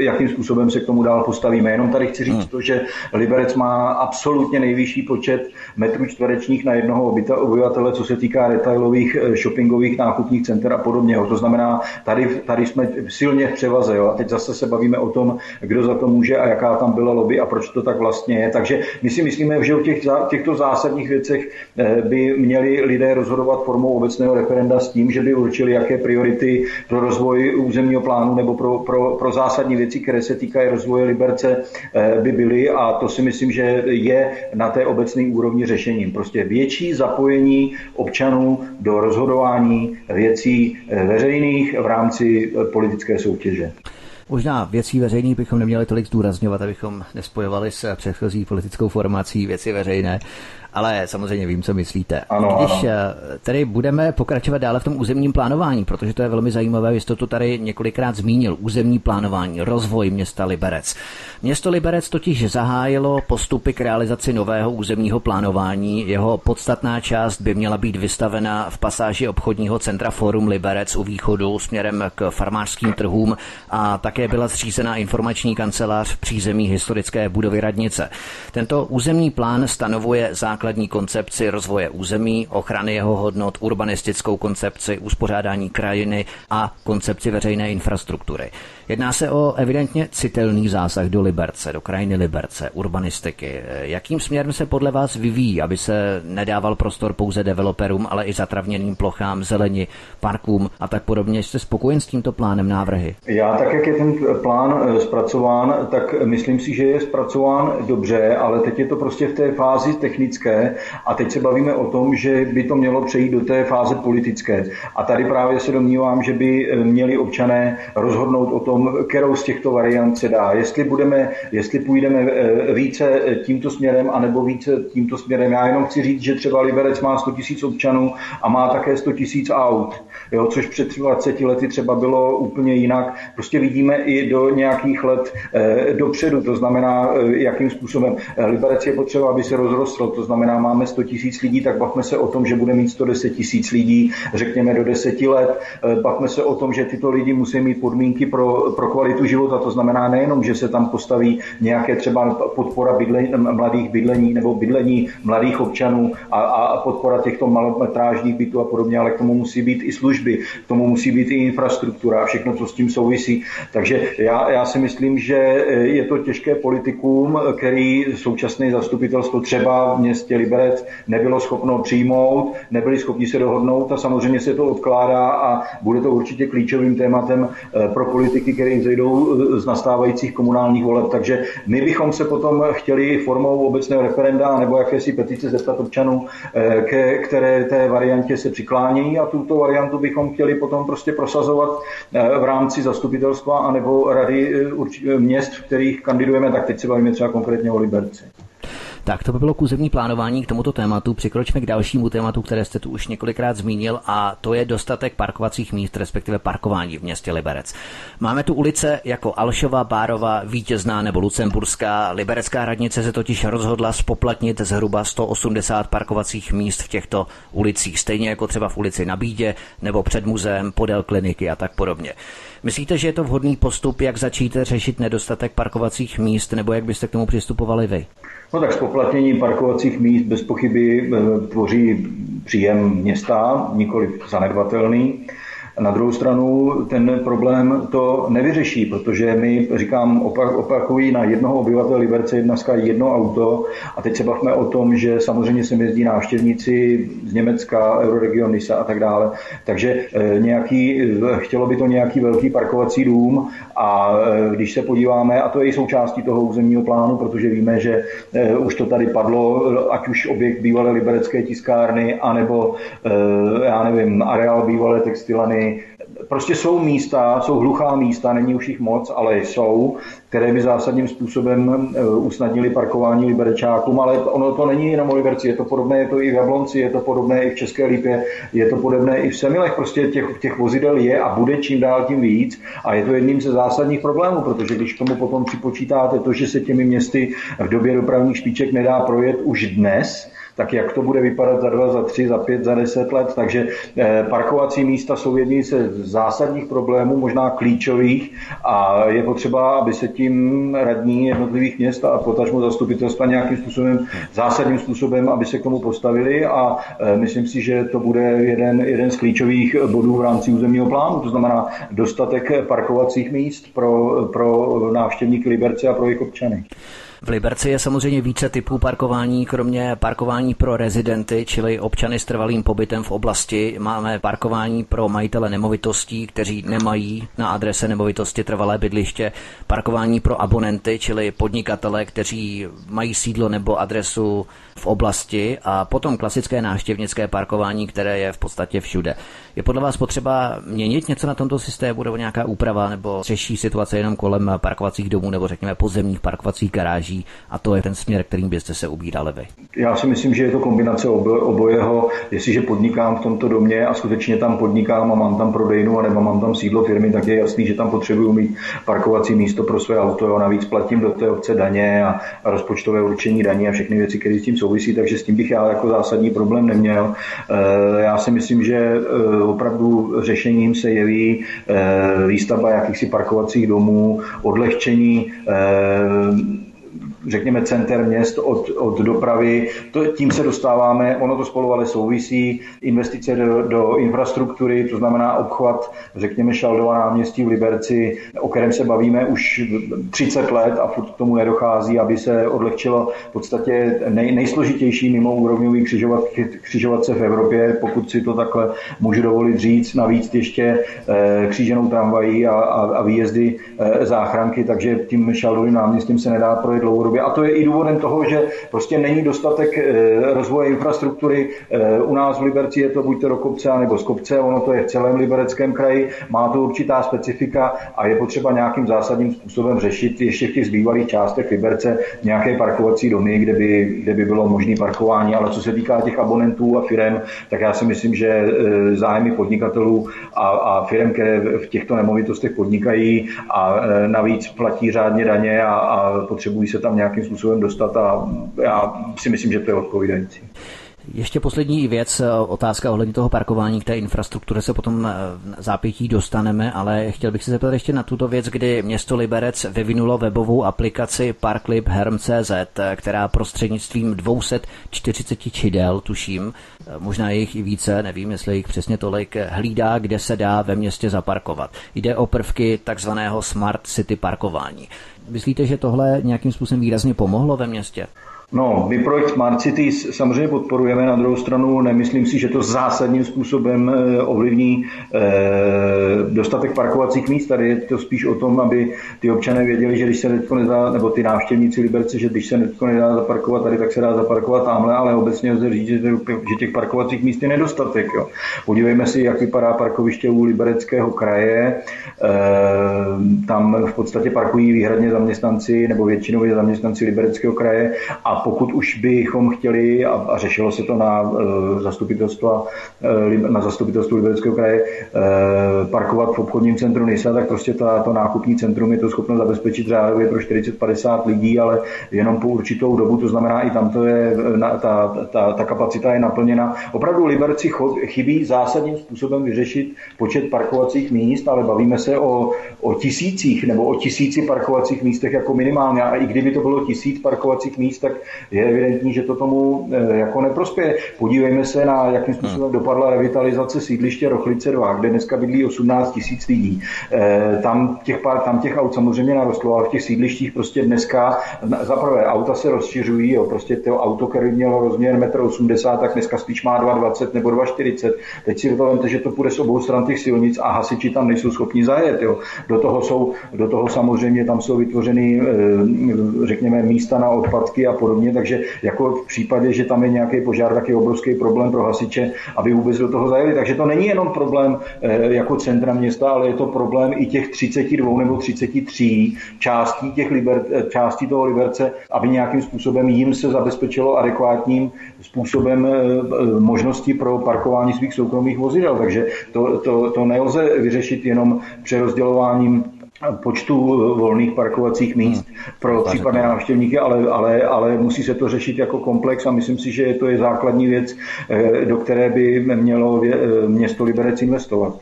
jakým způsobem se k tomu dál postavíme. Jenom tady chci říct hmm. to, že Liberec má absolutně nejvyšší počet metrů čtverečních na jednoho obyvatele, co se týká retailových shoppingových nákupních center a podobně. To znamená, tady, tady jsme silně v převaze. Jo? A teď zase se bavíme o tom, kdo za to může a jaká tam byla lobby a proč to tak vlastně je. Takže my si myslíme, že o těch, těchto zásadních věcech eh, by měli lidé rozhodovat formou obecného referenda s tím, že by určili, jaké priority pro rozvoj územního plánu nebo pro, pro, pro zásadní věci, které se týkají rozvoje Liberce, eh, by byly. A to si myslím, že je na té obecné úrovni řešením. Prostě větší zapojení občanů do rozhodování věcí Eh, veřejných v rámci eh, politické soutěže. Možná věcí veřejných bychom neměli tolik zdůrazňovat, abychom nespojovali s předchozí politickou formací věci veřejné ale samozřejmě vím, co myslíte. Ano, Když ano. Eh, tedy budeme pokračovat dále v tom územním plánování, protože to je velmi zajímavé, vy jste to tady několikrát zmínil, územní plánování, rozvoj města Liberec. Město Liberec totiž zahájilo postupy k realizaci nového územního plánování. Jeho podstatná část by měla být vystavena v pasáži obchodního centra Forum Liberec u východu směrem k farmářským trhům a také byla zřízena informační kancelář v přízemí historické budovy radnice. Tento územní plán stanovuje základ základní koncepci rozvoje území, ochrany jeho hodnot, urbanistickou koncepci, uspořádání krajiny a koncepci veřejné infrastruktury. Jedná se o evidentně citelný zásah do Liberce, do krajiny Liberce, urbanistiky. Jakým směrem se podle vás vyvíjí, aby se nedával prostor pouze developerům, ale i zatravněným plochám, zeleni, parkům a tak podobně? Jste spokojen s tímto plánem návrhy? Já tak, jak je ten plán eh, zpracován, tak myslím si, že je zpracován dobře, ale teď je to prostě v té fázi technické a teď se bavíme o tom, že by to mělo přejít do té fáze politické. A tady právě se domnívám, že by eh, měli občané rozhodnout o tom, kterou z těchto variant se dá. Jestli, budeme, jestli půjdeme eh, více tímto směrem, anebo více tímto směrem. Já jenom chci říct, že třeba Liberec má 100 tisíc občanů a má také 100 tisíc aut, jo, což před 20 lety třeba bylo úplně jinak. Prostě vidíme i do nějakých let eh, dopředu, to znamená, eh, jakým způsobem. Liberec je potřeba, aby se rozrostl, to znamená, máme 100 tisíc lidí, tak bavme se o tom, že bude mít 110 tisíc lidí, řekněme do 10 let. Bavme se o tom, že tyto lidi musí mít podmínky pro pro kvalitu života. To znamená nejenom, že se tam postaví nějaké třeba podpora bydlení, mladých bydlení nebo bydlení mladých občanů a, a podpora těchto malometrážních bytů a podobně, ale k tomu musí být i služby, k tomu musí být i infrastruktura a všechno, co s tím souvisí. Takže já, já si myslím, že je to těžké politikum, který současné zastupitelstvo třeba v městě Liberec nebylo schopno přijmout, nebyli schopni se dohodnout a samozřejmě se to odkládá a bude to určitě klíčovým tématem eh, pro politiky, které vzejdou eh, z nastávajících komunálních voleb. Takže my bychom se potom chtěli formou obecného referenda nebo jakési petice zeptat občanů, eh, ke které té variantě se přiklání a tuto variantu bychom chtěli potom prostě prosazovat v rámci zastupitelstva anebo rady měst, v kterých kandidujeme, tak teď se bavíme třeba konkrétně o Liberci. Tak to by bylo k územní plánování k tomuto tématu. Přikročme k dalšímu tématu, které jste tu už několikrát zmínil, a to je dostatek parkovacích míst, respektive parkování v městě Liberec. Máme tu ulice jako Alšova, Bárova, Vítězná nebo Lucemburská. Liberecká radnice se totiž rozhodla spoplatnit zhruba 180 parkovacích míst v těchto ulicích, stejně jako třeba v ulici na Bídě nebo před muzeem, podél kliniky a tak podobně. Myslíte, že je to vhodný postup, jak začít řešit nedostatek parkovacích míst, nebo jak byste k tomu přistupovali vy? No tak spoplatnění parkovacích míst bez pochyby eh, tvoří příjem města, nikoli zanedbatelný. Na druhou stranu ten problém to nevyřeší, protože my, říkám, opak, opakují na jednoho obyvatele Liberce dneska jedno auto a teď se bavíme o tom, že samozřejmě se jezdí návštěvníci z Německa, Euroregion, Nisa a tak dále. Takže eh, nějaký, chtělo by to nějaký velký parkovací dům a eh, když se podíváme, a to je i součástí toho územního plánu, protože víme, že eh, už to tady padlo, ať už objekt bývalé liberecké tiskárny, anebo já nevím, areál bývalé textilany, Prostě jsou místa, jsou hluchá místa, není už jich moc, ale jsou, které by zásadním způsobem eh, usnadnili parkování liberečákům, ale ono to není jenom o Liberci, je to podobné, je to i v Jablonci, je to podobné i v České Lípě, je to podobné i v Semilech, prostě těch, těch vozidel je a bude čím dál tím víc a je to jedním ze zásadních problémů, protože když tomu potom připočítáte to, že se těmi městy v době dopravních špiček nedá projet už dnes, tak jak to bude vypadat za dva, za tři, za pět, za deset let. Takže eh, parkovací místa jsou jedním ze zásadních problémů, možná klíčových a je potřeba, aby se tím radní jednotlivých měst a potažmo zastupitelstva nějakým způsobem, zásadním způsobem, aby se k tomu postavili a eh, myslím si, že to bude jeden, jeden z klíčových bodů v rámci územního plánu, to znamená dostatek parkovacích míst pro, pro návštěvníky Liberce a pro jejich občany. V Liberci je samozřejmě více typů parkování, kromě parkování pro rezidenty, čili občany s trvalým pobytem v oblasti. Máme parkování pro majitele nemovitostí, kteří nemají na adrese nemovitosti trvalé bydliště, parkování pro abonenty, čili podnikatele, kteří mají sídlo nebo adresu v oblasti a potom klasické návštěvnické parkování, které je v podstatě všude. Je podle vás potřeba měnit něco na tomto systému nebo nějaká úprava nebo řeší situace jenom kolem parkovacích domů nebo řekněme pozemních parkovacích garáží a to je ten směr, kterým byste se ubírali vy? Já si myslím, že je to kombinace obojeho. Jestliže podnikám v tomto domě a skutečně tam podnikám a mám tam prodejnu a nebo mám tam sídlo firmy, tak je jasný, že tam potřebuju mít parkovací místo pro své auto. Navíc platím do té obce daně a rozpočtové určení daní a všechny věci, které s tím souvisí, takže s tím bych já jako zásadní problém neměl. Eh, já si myslím, že eh, opravdu řešením se jeví eh, výstavba jakýchsi parkovacích domů, odlehčení řekněme, center měst od, od dopravy. To, tím se dostáváme, ono to spolu ale souvisí, investice do, do infrastruktury, to znamená obchvat, řekněme, Šaldova náměstí v Liberci, o kterém se bavíme už 30 let a furt k tomu nedochází, aby se odlehčilo v podstatě nej, nejsložitější mimo úrovňový křižovat, křižovatce v Evropě, pokud si to takhle můžu dovolit říct, navíc ještě eh, kříženou tramvají a, a, a výjezdy eh, záchranky, takže tím Šaldovým náměstím se nedá projet dlouhodobě době. A to je i důvodem toho, že prostě není dostatek eh, rozvoje infrastruktury. Eh, u nás v Liberci je to buď to do kopce, nebo z kopce, ono to je v celém libereckém kraji, má to určitá specifika a je potřeba nějakým zásadním způsobem řešit ještě v těch zbývalých částech Liberce nějaké parkovací domy, kde by, kde by bylo možné parkování. Ale co se týká těch abonentů a firm, tak já si myslím, že eh, zájmy podnikatelů a, a firm, které v těchto nemovitostech podnikají a navíc platí řádně daně a, a potřebují se tam nějak nějakým způsobem dostat a já si myslím, že to je odpovídající. Ještě poslední věc, otázka ohledně toho parkování k té infrastruktuře se potom v zápětí dostaneme, ale chtěl bych se zeptat ještě na tuto věc, kdy město Liberec vyvinulo webovou aplikaci Parklib Herm.cz, která prostřednictvím 240 čidel, tuším, možná jich i více, nevím, jestli jich přesně tolik, hlídá, kde se dá ve městě zaparkovat. Jde o prvky takzvaného Smart City parkování. Myslíte, že tohle nějakým způsobem výrazně pomohlo ve městě? No, my projekt Smart Cities samozřejmě podporujeme, na druhou stranu nemyslím si, že to zásadním způsobem eh, ovlivní eh, dostatek parkovacích míst. Tady je to spíš o tom, aby ty občané věděli, že když se teď nedá, nebo ty návštěvníci Liberce, že když se teď nedá zaparkovat tady, tak se dá zaparkovat tamhle, ale obecně lze říct, že, těch parkovacích míst je nedostatek. Jo. Podívejme si, jak vypadá parkoviště u Libereckého kraje. Eh, tam v podstatě parkují výhradně zaměstnanci nebo většinově zaměstnanci Libereckého kraje a pokud už bychom chtěli, a, a řešilo se to na zastupitelstva, na zastupitelstvu Libereckého kraje, parkovat v obchodním centru Nisa, tak prostě ta, to nákupní centrum je to schopno zabezpečit řádově pro 40-50 lidí, ale jenom po určitou dobu, to znamená i tam to je, ta, ta, ta kapacita je naplněna. Opravdu Liberci chybí zásadním způsobem vyřešit počet parkovacích míst, ale bavíme se o, o tisících nebo o tisíci parkovacích místech jako minimálně. A i kdyby to bylo tisíc parkovacích míst, tak je evidentní, že to tomu eh, jako neprospěje. Podívejme se na, jakým způsobem dopadla revitalizace sídliště Rochlice 2, kde dneska bydlí 18 tisíc lidí. Eh, tam těch, pár, tam těch aut samozřejmě narostlo, ale v těch sídlištích prostě dneska za prvé auta se rozšiřují, jo, prostě to auto, které mělo rozměr 1,80 m, tak dneska spíš má 2,20 nebo 2,40. Teď si to že to půjde z obou stran těch silnic a hasiči tam nejsou schopni zajet. Jo. Do, toho jsou, do toho samozřejmě tam jsou vytvořeny, eh, řekněme, místa na odpadky a podobně, takže jako v případě, že tam je nějaký požár, tak je obrovský problém pro hasiče, aby vůbec do toho zajeli. Takže to není jenom problém eh, jako centra města, ale je to problém i těch 32 nebo 33 částí, těch liber, eh, částí toho Liberce, aby nějakým způsobem jim se zabezpečilo adekvátním způsobem možnosti pro parkování svých soukromých vozidel. Takže to, to, to nelze vyřešit jenom přerozdělováním počtu volných parkovacích míst hmm. pro případné návštěvníky, ale, ale, ale musí se to řešit jako komplex a myslím si, že to je základní věc, eh, do které by mělo eh, město Liberec investovat.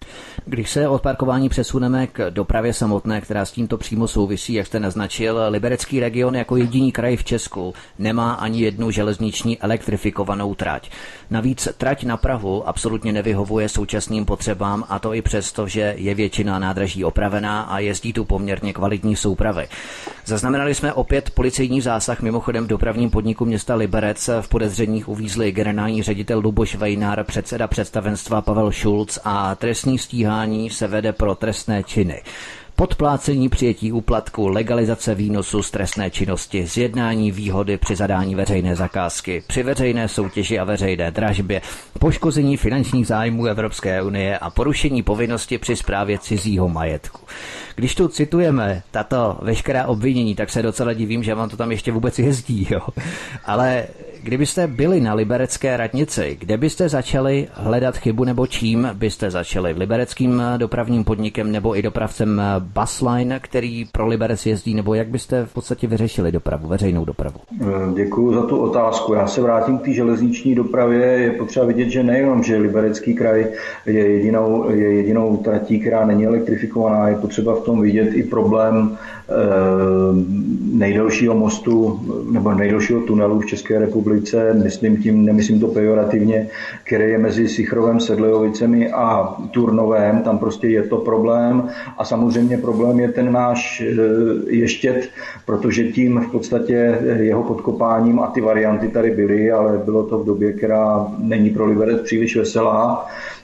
Když se od parkování přesuneme k dopravě samotné, která s tímto přímo souvisí, jak jste naznačil, liberecký region jako jediný kraj v Česku nemá ani jednu železniční elektrifikovanou trať. Navíc trať na Prahu absolutně nevyhovuje současným potřebám a to i přesto, že je většina nádraží opravená a jezdí tu poměrně kvalitní soupravy. Zaznamenali jsme opět policejní zásah mimochodem v dopravním podniku města Liberec. V podezřeních uvízli generální ředitel Luboš Vejnár, předseda představenstva Pavel Šulc a trestní stíhání se vede pro trestné činy podplácení přijetí úplatku, legalizace výnosu z trestné činnosti, zjednání výhody při zadání veřejné zakázky, při veřejné soutěži a veřejné dražbě, poškození finančních zájmů Evropské unie a porušení povinnosti při správě cizího majetku. Když tu citujeme tato veškerá obvinění, tak se docela divím, že vám to tam ještě vůbec jezdí. Jo. Ale Kdybyste byli na liberecké radnici, kde byste začali hledat chybu nebo čím byste začali? Libereckým dopravním podnikem nebo i dopravcem Busline, který pro Liberec jezdí, nebo jak byste v podstatě vyřešili dopravu, veřejnou dopravu? Děkuji za tu otázku. Já se vrátím k té železniční dopravě. Je potřeba vidět, že nejenom, že Liberecký kraj je jedinou, je jedinou tratí, která není elektrifikovaná, je potřeba v tom vidět i problém Eh, nejdelšího mostu nebo nejdelšího tunelu v České republice, myslím tím, nemyslím to pejorativně, který je mezi Sichrovem, Sedlejovicemi a Turnovém, tam prostě je to problém. A samozřejmě problém je ten náš eh, ještět, protože tím v podstatě jeho podkopáním a ty varianty tady byly, ale bylo to v době, která není pro Liberec příliš veselá, Eh,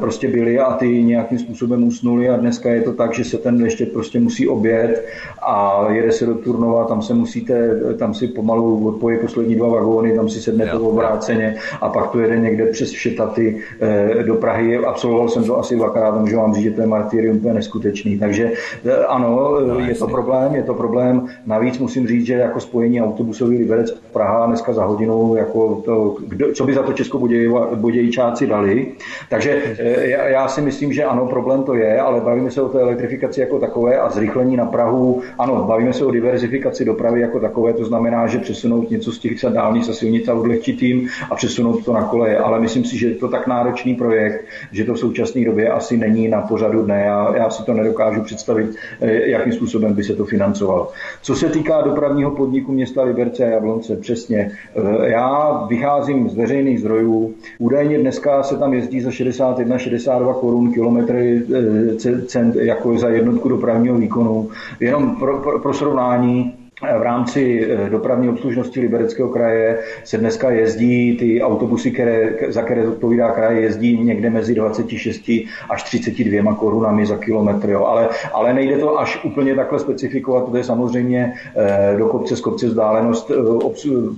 prostě byli a ty nějakým způsobem usnuli a dneska je to tak, že se ten ještě prostě musí obět a jede se do Turnova, tam se musíte, tam si pomalu odpojí poslední dva vagóny, tam si sednete obráceně a pak to jede někde přes Všetaty eh, do Prahy. Absolvoval jsem to asi dvakrát, můžu vám říct, že to je martyrium, to je neskutečný. Takže eh, ano, no, je to problém, je to problém. Navíc musím říct, že jako spojení autobusový Liberec Praha dneska za hodinu, jako to, kdo, co by za to Českobudějčáci dali, takže eh, já si myslím, že ano, problém to je, ale bavíme se o té elektrifikaci jako takové a zrychlení na Prahu. Ano, bavíme se o diverzifikaci dopravy jako takové, to znamená, že přesunout něco z těch dálnic a silnic a tím a přesunout to na koleje. Ale myslím si, že je to tak náročný projekt, že to v současné době asi není na pořadu dne. Já, já si to nedokážu představit, eh, jakým způsobem by se to financovalo. Co se týká dopravního podniku města Liberce a Jablonce, přesně. Eh, já vycházím z veřejných zdrojů. Údajně dneska se tam jezdí za 61-62 korun kilometry eh, cent jako za jednotku dopravního výkonu. Jenom pro, pro, pro srovnání, v rámci eh, dopravní obslužnosti Libereckého kraje se dneska jezdí ty autobusy, které, za které zodpovídá kraj, jezdí někde mezi 26 až 32 korunami za kilometr. Jo. Ale, ale nejde to až úplně takhle specifikovat, to je samozřejmě eh, do kopce z kopce vzdálenost, eh,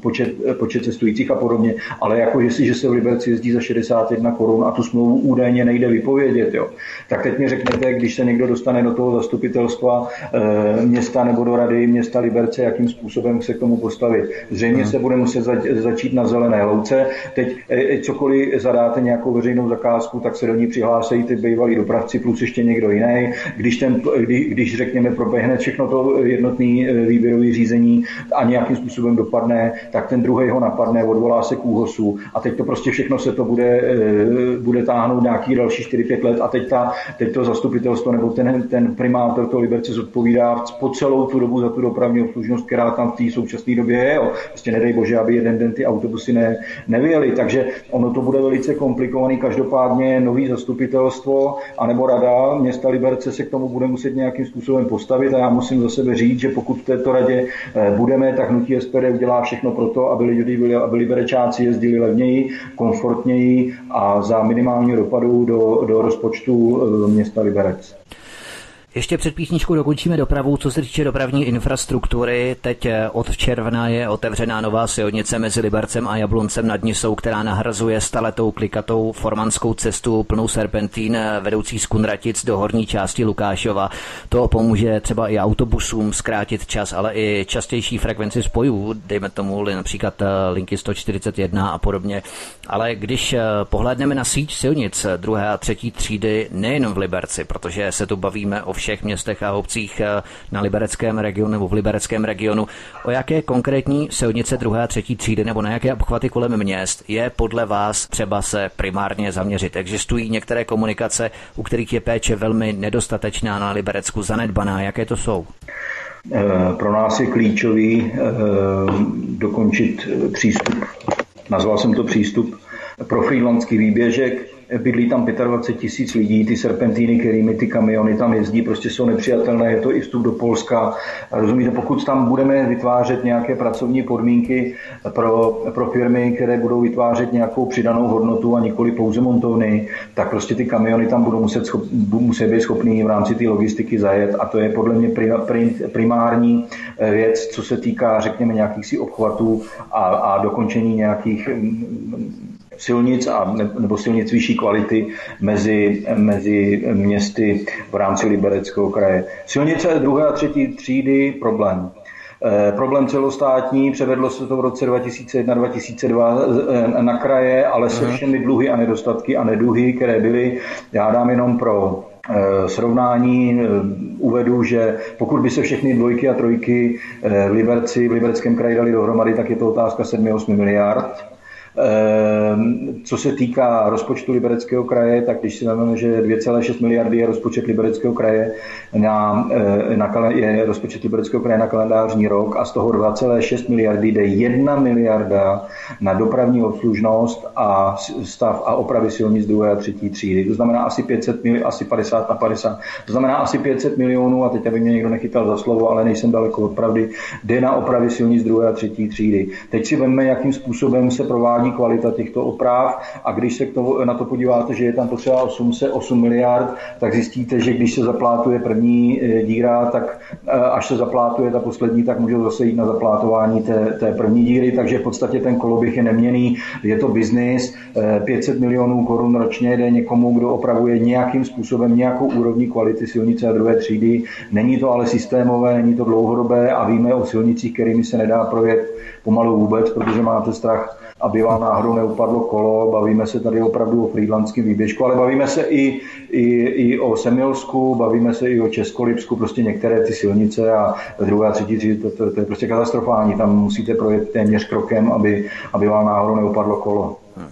počet, počet cestujících a podobně. Ale jako jestliže se v Liberci jezdí za 61 korun a tu smlouvu údajně nejde vypovědět, jo, tak teď mi řekněte, když se někdo dostane do toho zastupitelstva města nebo do rady města Liberce, Liberce, jakým způsobem se k tomu postavit. Zřejmě hmm. se bude muset začít na zelené louce. Teď cokoliv zadáte nějakou veřejnou zakázku, tak se do ní přihlásí ty bývalí dopravci plus ještě někdo jiný. Když, ten, když, když řekněme proběhne všechno to jednotný výběrový řízení a nějakým způsobem dopadne, tak ten druhý ho napadne, odvolá se k úhosu a teď to prostě všechno se to bude, bude táhnout nějaký další 4-5 let a teď, ta, teď to zastupitelstvo nebo ten, ten primátor to Liberce zodpovídá po celou tu dobu za tu dopravní obslužnost, která tam v té současné době je. Jo. Prostě nedej bože, aby jeden den ty autobusy ne, nevyjeli. Takže ono to bude velice komplikovaný. Každopádně nový zastupitelstvo anebo rada města Liberce se k tomu bude muset nějakým způsobem postavit a já musím za sebe říct, že pokud v této radě eh, budeme, tak hnutí SPD udělá všechno pro to, aby lidi, aby liberečáci jezdili levněji, komfortněji a za minimální dopadu do, do rozpočtu eh, města Liberec. Ještě před písničkou dokončíme dopravu. Co se týče dopravní infrastruktury, teď eh, od června je otevřená nová silnice mezi Libercem a Jabloncem nad Nisou, která nahrazuje staletou klikatou formanskou cestu plnou serpentín eh, vedoucí z Kunratic do horní části Lukášova. To pomůže třeba i autobusům zkrátit čas, ale i častější frekvenci spojů, dejme tomu například eh, linky 141 a podobně. Ale když pohlédneme na síť silnic druhé a třetí třídy nejenom v Liberci, protože se tu bavíme o všech všech městech a obcích eh, na libereckém regionu nebo v libereckém regionu. O jaké konkrétní silnice druhé a třetí třídy nebo na jaké obchvaty kolem měst je podle vás třeba se primárně zaměřit? Existují některé komunikace, u kterých je péče velmi nedostatečná na Liberecku, zanedbaná. Jaké to jsou? Eh, pro nás je klíčový eh, dokončit přístup. Nazval jsem to přístup pro frýdlandský výběžek, bydlí tam 25 tisíc lidí, ty serpentíny, kterými ty kamiony tam jezdí, prostě jsou nepřijatelné, je to i vstup do Polska. Rozumíte, pokud tam budeme vytvářet nějaké pracovní podmínky pro, pro firmy, které budou vytvářet nějakou přidanou hodnotu a nikoli pouze montovny, tak prostě ty kamiony tam budou muset, schop, muset být schopný v rámci té logistiky zajet a to je podle mě primární eh, věc, co se týká, řekněme, nějakých si obchvatů a, a dokončení nějakých silnic a nebo silnic vyšší kvality mezi, mezi městy v rámci Libereckého kraje. Silnice druhé a třetí třídy problém. Eh, problém celostátní, převedlo se to v roce 2001-2002 eh, na kraje, ale se mhm. všemi dluhy a nedostatky a neduhy, které byly, já dám jenom pro eh, srovnání uvedu, že pokud by se všechny dvojky a trojky v Liberci, v Libereckém kraji dali dohromady, tak je to otázka 7-8 miliard co se týká rozpočtu Libereckého kraje, tak když si vezmeme, že 2,6 miliardy je rozpočet Libereckého kraje na, eh, na, je rozpočet Libereckého kraje na kalendářní rok a z toho 2,6 miliardy jde 1 miliarda na dopravní obslužnost a stav a opravy silnic druhé a třetí třídy. To znamená asi 500 mil, asi 50 na 50. To znamená asi 500 milionů, a teď aby mě někdo nechytal za slovo, ale nejsem daleko od pravdy, jde na opravy silnic druhé a třetí třídy. Teď si veme, jakým způsobem se provádí minimální kvalita těchto oprav. A když se k tomu, na to podíváte, že je tam potřeba 8, 8 miliard, tak zjistíte, že když se zaplátuje první eh, díra, tak eh, až se zaplátuje ta poslední, tak může zase jít na zaplátování té, té první díry, takže v podstatě ten koloběh je neměný, je to biznis, 500 eh, milionů korun ročně jde někomu, kdo opravuje nějakým způsobem nějakou úrovní kvality silnice a druhé třídy. Není to ale systémové, není to dlouhodobé a víme o silnicích, kterými se nedá projet pomalu vůbec, protože máte strach aby vám náhodou neupadlo kolo. Bavíme se tady opravdu o frýdlandském výběžku, ale bavíme se i, i, i o Semilsku, bavíme se i o Českolipsku, prostě některé ty silnice a druhé a třetí třídy, to, to, to, je prostě katastrofální. Tam musíte projet téměř krokem, aby, aby vám náhodou neupadlo kolo. Hmm.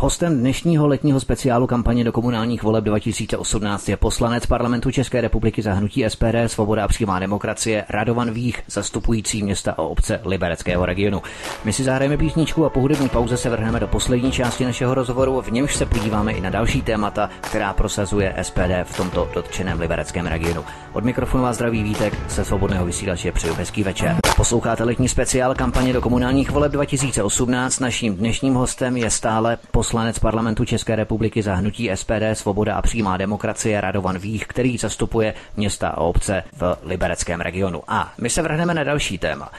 Hostem dnešního letního speciálu kampaně do komunálních voleb 2018 je poslanec parlamentu České republiky za hnutí SPD Svoboda a přímá demokracie Radovan Vích, zastupující města a obce Libereckého regionu. My si zahrajeme písničku a po hudební pauze se vrhneme do poslední části našeho rozhovoru, v němž se podíváme i na další témata, která prosazuje SPD v tomto dotčeném libereckém regionu. Od mikrofonu vás zdraví Vítek se svobodného vysílače přeju hezký večer. Posloucháte letní speciál kampaně do komunálních voleb 2018. Naším dnešním hostem je stále poslanec poslanec parlamentu České republiky za hnutí SPD Svoboda a přímá demokracie Radovan Vích, který zastupuje města a obce v libereckém regionu. A my se vrhneme na další téma.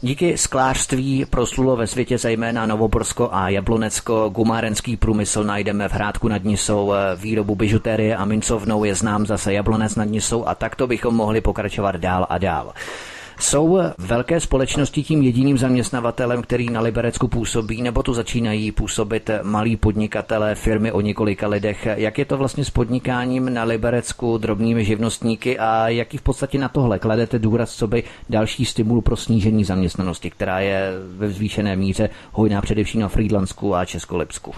Díky sklářství proslulo ve světě zejména Novoborsko a Jablonecko. Gumárenský průmysl najdeme v Hrádku nad Nisou, výrobu bižuterie a mincovnou je znám zase Jablonec nad Nisou a takto bychom mohli pokračovat dál a dál. Jsou velké společnosti tím jediným zaměstnavatelem, který na Liberecku působí, nebo tu začínají působit malí podnikatelé, firmy o několika lidech? Jak je to vlastně s podnikáním na Liberecku, drobnými živnostníky a jaký v podstatě na tohle kladete důraz, co by další stimul pro snížení zaměstnanosti, která je ve zvýšené míře hojná především na Frýdlansku a Českolipsku?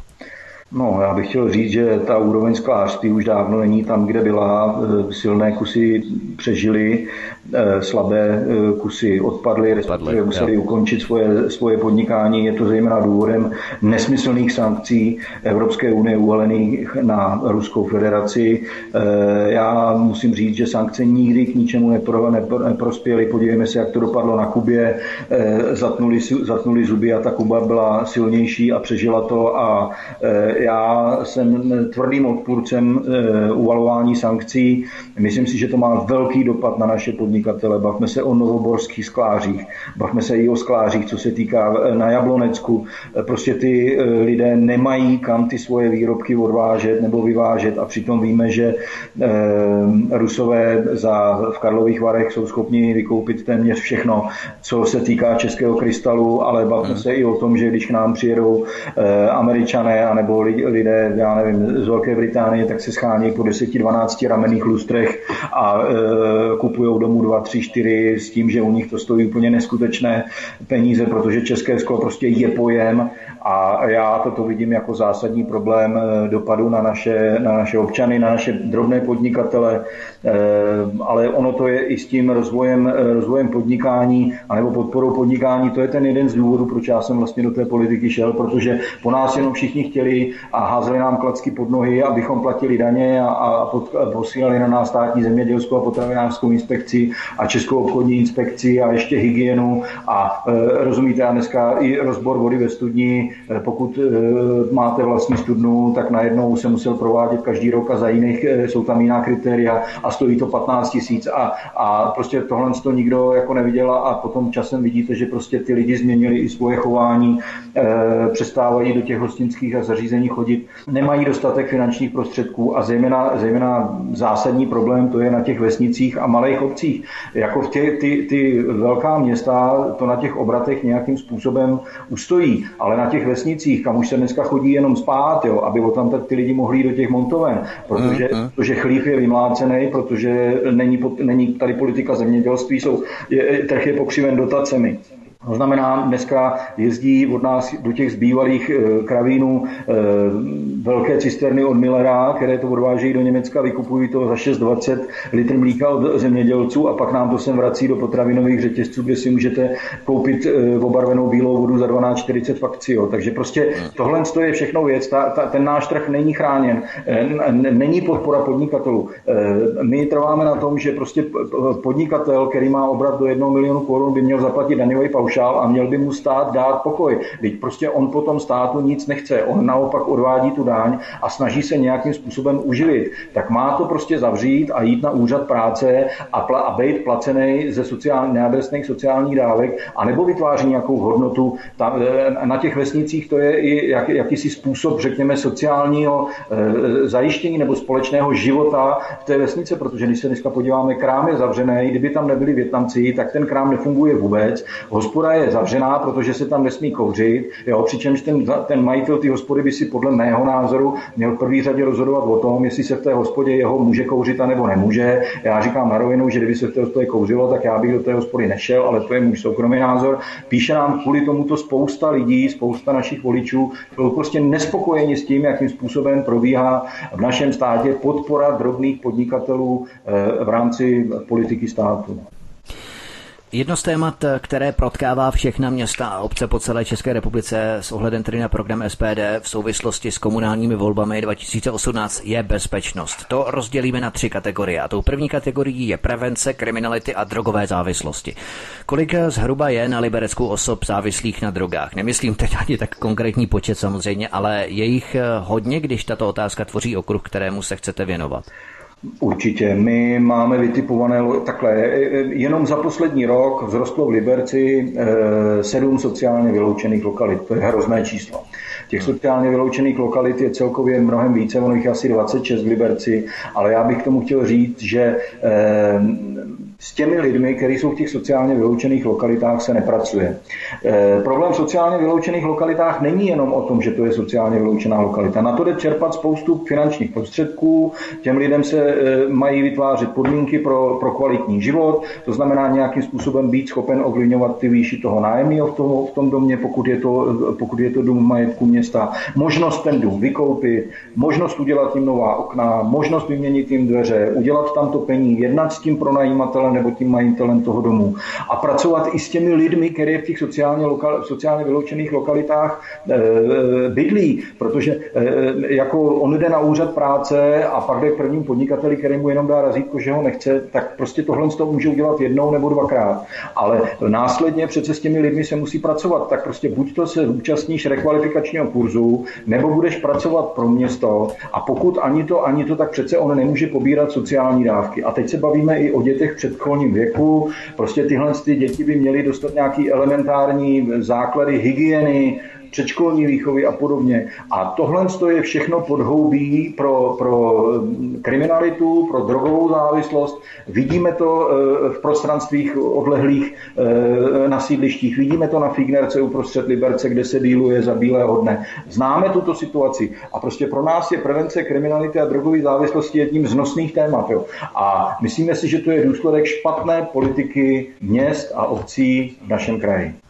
No, já bych chtěl říct, že ta úroveň sklářství už dávno není tam, kde byla. E, silné kusy přežily, e, slabé e, kusy odpadly, respektive museli ukončit svoje, svoje podnikání. Je to zejména důvodem nesmyslných sankcí Evropské unie uvalených na Ruskou federaci. Já musím říct, že sankce nikdy k ničemu nepro, nepro, neprospěly. Podívejme se, jak to dopadlo na Kubě. Zatnuli, zatnuli zuby a ta Kuba byla silnější a přežila to a já jsem tvrdým odpůrcem eh, uvalování sankcí. Myslím si, že to má velký dopad na naše podnikatele. Bavme se o novoborských sklářích, bavme se i o sklářích, co se týká eh, na Jablonecku. Eh, prostě ty lidé nemají kam ty svoje výrobky odvážet nebo vyvážet a přitom víme, že Rusové za, v Karlových Varech jsou schopni vykoupit téměř všechno, co se týká českého krystalu, ale bavme hmm. se i o tom, že když k nám přijedou američané anebo lidé, já nevím, z Velké Británie, tak se schání po 10-12 ramenných lustrech a e, kupují domů 2, 3, 4 s tím, že u nich to stojí úplně neskutečné peníze, protože české sklo prostě je pojem a já toto vidím jako zásadní problém e, dopadu na naše, na naše občany, na naše drobné podnikatele, ale ono to je i s tím rozvojem, e, rozvojem podnikání anebo podporou podnikání. To je ten jeden z důvodů, proč já jsem vlastně do té politiky šel, protože po nás jenom všichni chtěli a házeli nám klacky pod nohy, abychom platili daně a, a, pod, a posílali na nás státní zemědělskou a potravinářskou inspekci a českou obchodní inspekci a ještě hygienu a e, rozumíte, a dneska i rozbor vody ve studni, e, pokud máte vlastní studnu, tak najednou se musel provádět každý rok a za jiných jsou tam jiná kritéria a stojí to 15 tisíc a, a prostě tohle to nikdo jako neviděl a potom časem vidíte, že prostě ty lidi změnili i svoje chování, e, přestávají do těch hostinských a zařízení chodit, nemají dostatek finančních prostředků a zejména, zejména zásadní problém to je na těch vesnicích a malých obcích. Jako v tě, ty, ty velká města to na těch obratech nějakým způsobem ustojí, ale na těch vesnicích, kam už se dneska chodí jenom spát, jo, aby tam tak ty lidi mohli jít do těch montoven, protože, mm, mm. protože chlív je vymlácený, protože není, není tady politika zemědělství, jsou, je, trh je pokřiven dotacemi. To znamená, dneska jezdí od nás do těch zbývalých eh, kravínů eh, velké cisterny od Millera, které to odvážejí do Německa, vykupují to za 6,20 litr mlíka od zemědělců a pak nám to sem vrací do potravinových řetězců, kde si můžete koupit eh, obarvenou bílou vodu za 12,40 fakcio. Takže prostě tohle je všechno věc. Ta, ta, ten náš trh není chráněn, není podpora podnikatelů. My trváme na tom, že prostě podnikatel, který má obrat do 1 milionu korun, by měl zaplatit daňový paušál paušál a měl by mu stát dát pokoj. Teď prostě on po tom státu nic nechce, on naopak odvádí tu daň a snaží se nějakým způsobem uživit. Tak má to prostě zavřít a jít na úřad práce a, pla- a být placený ze sociální, neadresných sociálních dávek, anebo vytváří nějakou hodnotu. Ta, e, na těch vesnicích to je i jak, jakýsi způsob, řekněme, sociálního e, zajištění nebo společného života v té vesnice, protože když se dneska podíváme, krám je zavřený, kdyby tam nebyli Větnamci, tak ten krám nefunguje vůbec. Hospoda hospoda je zavřená, protože se tam nesmí kouřit, jo, přičemž ten, ten majitel té hospody by si podle mého názoru měl v první řadě rozhodovat o tom, jestli se v té hospodě jeho může kouřit a nebo nemůže. Já říkám na rovinu, že kdyby se v té hospodě kouřilo, tak já bych do té hospody nešel, ale to je můj soukromý názor. Píše nám kvůli tomuto spousta lidí, spousta našich voličů, jsou prostě nespokojeni s tím, jakým způsobem probíhá v našem státě podpora drobných podnikatelů eh, v rámci politiky státu. Jedno z témat, které protkává všechna města a obce po celé České republice s ohledem tedy na program SPD v souvislosti s komunálními volbami 2018 je bezpečnost. To rozdělíme na tři kategorie. A tou první kategorií je prevence, kriminality a drogové závislosti. Kolik zhruba je na Liberecku osob závislých na drogách? Nemyslím teď ani tak konkrétní počet samozřejmě, ale je jich hodně, když tato otázka tvoří okruh, kterému se chcete věnovat. Určitě. My máme vytipované takhle. E, e, jenom za poslední rok vzrostlo v Liberci e, sedm sociálně vyloučených lokalit. To je hrozné číslo. Těch sociálně vyloučených lokalit je celkově mnohem více, ono jich asi 26 v Liberci, ale já bych k tomu chtěl říct, že s těmi lidmi, kteří jsou v těch sociálně vyloučených lokalitách, se nepracuje. E, problém v sociálně vyloučených lokalitách není jenom o tom, že to je sociálně vyloučená lokalita. Na to jde čerpat spoustu finančních prostředků, těm lidem se e, mají vytvářet podmínky pro, pro kvalitní život, to znamená nějakým způsobem být schopen ovlivňovat ty výši toho nájemního v tom, v tom domě, pokud je, to, pokud je to dům majetku města, možnost ten dům vykoupit, možnost udělat jim nová okna, možnost vyměnit jim dveře, udělat tam topení, jednat s tím pronajímatelem nebo tím majitelem toho domu a pracovat i s těmi lidmi, které v těch sociálně, lokal, sociálně vyloučených lokalitách e, bydlí, protože e, jako on jde na úřad práce a pak jde k prvním podnikateli, který mu jenom dá razítko, že ho nechce, tak prostě tohle to může udělat jednou nebo dvakrát. Ale následně přece s těmi lidmi se musí pracovat, tak prostě buď to se účastníš rekvalifikačního kurzu, nebo budeš pracovat pro město a pokud ani to, ani to, tak přece on nemůže pobírat sociální dávky. A teď se bavíme i o dětech v předškolním věku. Prostě tyhle ty děti by měly dostat nějaký elementární základy hygieny, předškolní výchovy a podobně. A tohle je všechno podhoubí pro, pro kriminalitu, pro drogovou závislost. Vidíme to eh, v prostranstvích odlehlých eh, na sídlištích, vidíme to na Fignerce uprostřed Liberce, kde se díluje za bílého dne. Známe tuto situaci a prostě pro nás je prevence kriminality a drogové závislosti jedním z nosných témat. Jo. A myslíme si, že to je důsledek špatné politiky měst a obcí v našem kraji.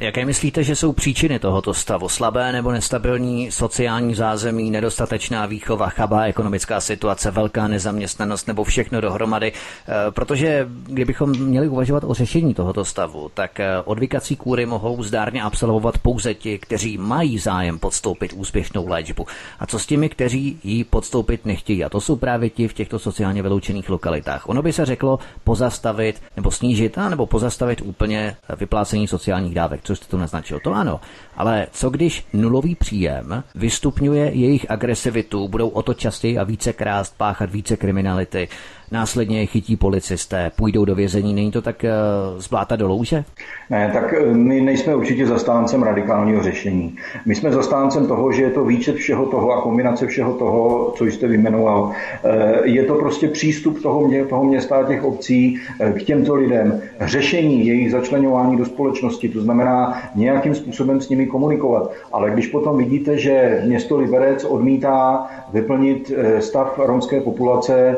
Jaké myslíte, že jsou příčiny tohoto stavu? Slabé nebo nestabilní sociální zázemí, nedostatečná výchova, chabá ekonomická situace, velká nezaměstnanost nebo všechno dohromady? E, protože kdybychom měli uvažovat o řešení tohoto stavu, tak e, odvykací kůry mohou zdárně absolvovat pouze ti, kteří mají zájem podstoupit úspěšnou léčbu. A co s těmi, kteří ji podstoupit nechtějí? A to jsou právě ti v těchto sociálně vyloučených lokalitách. Ono by se řeklo pozastavit nebo snížit, a nebo pozastavit úplně vyplácení sociálních dávek co jste to naznačil, to ano. Ale co když nulový příjem vystupňuje jejich agresivitu, budou o to častěji a více krást, páchat více kriminality, následně je chytí policisté, půjdou do vězení, není to tak uh, zbláta do louže? Ne, tak eh, my nejsme určitě zastáncem radikálního řešení. My jsme zastáncem toho, že je to výčet všeho toho a kombinace všeho toho, co jste vyjmenoval. Eh, je to prostě přístup toho, mě, toho města a těch obcí k těmto lidem, řešení jejich začlenování do společnosti, to znamená nějakým způsobem s nimi komunikovat. Ale když potom vidíte, že město Liberec odmítá vyplnit stav romské populace,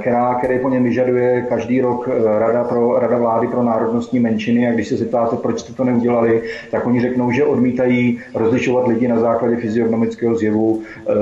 která, který po něm vyžaduje každý rok eh, Rada, pro, Rada vlády pro národnostní menšiny a když se zeptáte, proč jste to neudělali, tak oni řeknou, že odmítají rozlišovat lidi na základě fyziognomického zjevu. Eh,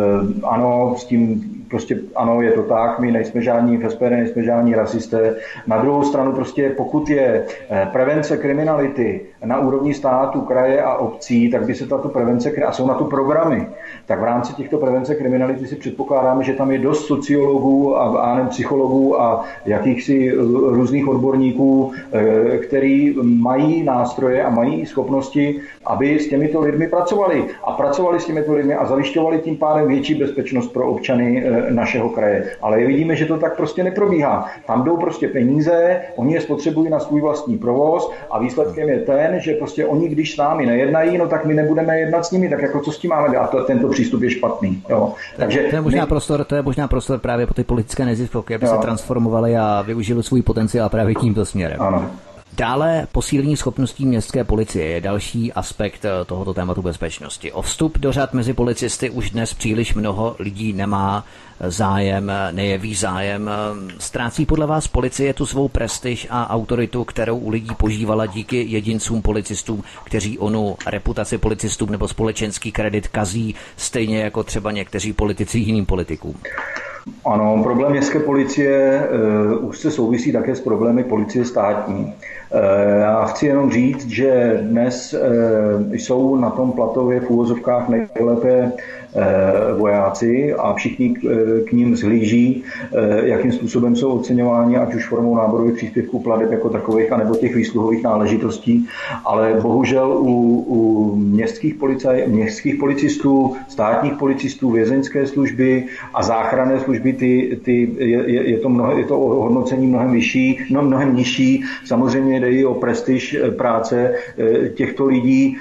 ano, s tím prostě ano, je to tak, my nejsme žádní v SPD, nejsme žádní rasisté. Na druhou stranu prostě pokud je eh, prevence kriminality na úrovni státu, kraje a obcí, tak by se tato prevence, a jsou na to programy, tak v rámci těchto prevence kriminality si předpokládáme, že tam je dost sociologů a, a psychologů a jakýchsi eh, různých odborníků, eh, který mají nástroje a mají schopnosti, aby s těmito lidmi pracovali. A pracovali s těmito lidmi a zajišťovali tím pádem větší bezpečnost pro občany našeho kraje. Ale vidíme, že to tak prostě neprobíhá. Tam jdou prostě peníze, oni je spotřebují na svůj vlastní provoz a výsledkem je ten, že prostě oni, když s námi nejednají, no tak my nebudeme jednat s nimi, tak jako co s tím máme a to, tento přístup je špatný. Jo. Takže to je možná my... prostor, to je možná prostor právě po ty politické neziskovky, aby jo. se transformovali a využili svůj potenciál právě tímto směrem. Ano. Dále posílení schopností městské policie je další aspekt eh, tohoto tématu bezpečnosti. O vstup do řad mezi policisty už dnes příliš mnoho lidí nemá eh, zájem, eh, nejeví zájem. Ztrácí podle vás policie tu svou prestiž a autoritu, kterou u lidí požívala díky jedincům policistům, kteří onu reputaci policistům nebo společenský kredit kazí, stejně jako třeba někteří politici jiným politikům? Ano, problém městské policie uh, už se souvisí také s problémy policie státní. Eh, já chci jenom říct, že dnes eh, jsou na tom platově v úvozovkách nejlépe Eh, vojáci a všichni k ním zhlíží, eh, jakým způsobem jsou oceňováni, ať už formou náborových příspěvků pladeb jako takových, anebo těch výsluhových náležitostí. Ale bohužel u, u městských, policaj, městských policistů, státních policistů, vězeňské služby a záchranné služby ty, ty, je, je, to mnoho, je to hodnocení mnohem vyšší, no, mnohem nižší. Samozřejmě jde i o prestiž práce těchto lidí.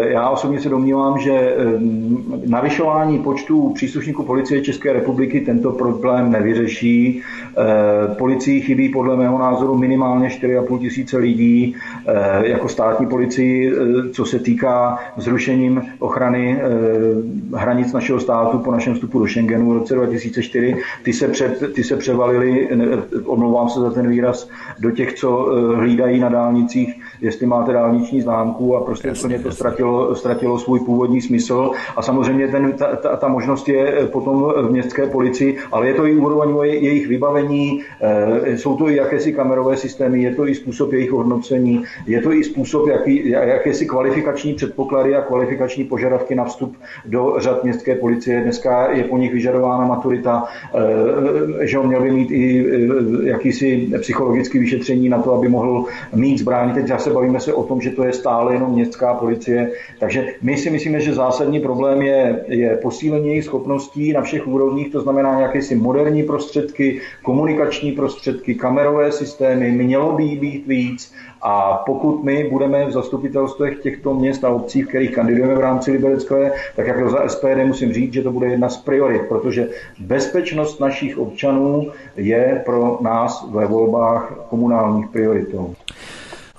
Já osobně se domnívám, že navyšování počtu příslušníků policie České republiky tento problém nevyřeší. Policii chybí podle mého názoru minimálně 4,5 tisíce lidí jako státní policii, co se týká zrušením ochrany hranic našeho státu po našem vstupu do Schengenu v roce 2004. Ty se, před, ty se převalily, omlouvám se za ten výraz, do těch, co eh, hlídají na dálnicích, jestli máte dálniční známku a prostě úplně to ztratilo, ztratilo svůj původní smysl. A samozřejmě ten, ta, ta, ta možnost je eh, potom v městské policii, ale je to i úroveň jejich vybavení, eh, jsou to i jakési kamerové systémy, je to i způsob jejich hodnocení, je to i způsob, jaký, jakési kvalifikační předpoklady a kvalifikační požadavky na vstup do řad městské policie. Dneska je po nich vyžadována maturita, eh, že on měl by mít i jakýsi psychologický vyšetření na to, aby mohl mít zbraň. Teď zase bavíme se o tom, že to je stále jenom městská policie. Takže my si myslíme, že zásadní problém je, je posílení jejich schopností na všech úrovních, to znamená nějaké si moderní prostředky, komunikační prostředky, kamerové systémy, mělo by být víc a pokud my budeme v zastupitelstvech těchto měst a obcí, v kterých kandidujeme v rámci Liberecké, tak jako za SPD musím říct, že to bude jedna z priorit, protože bezpečnost našich občanů je pro nás ve volbách komunálních prioritou.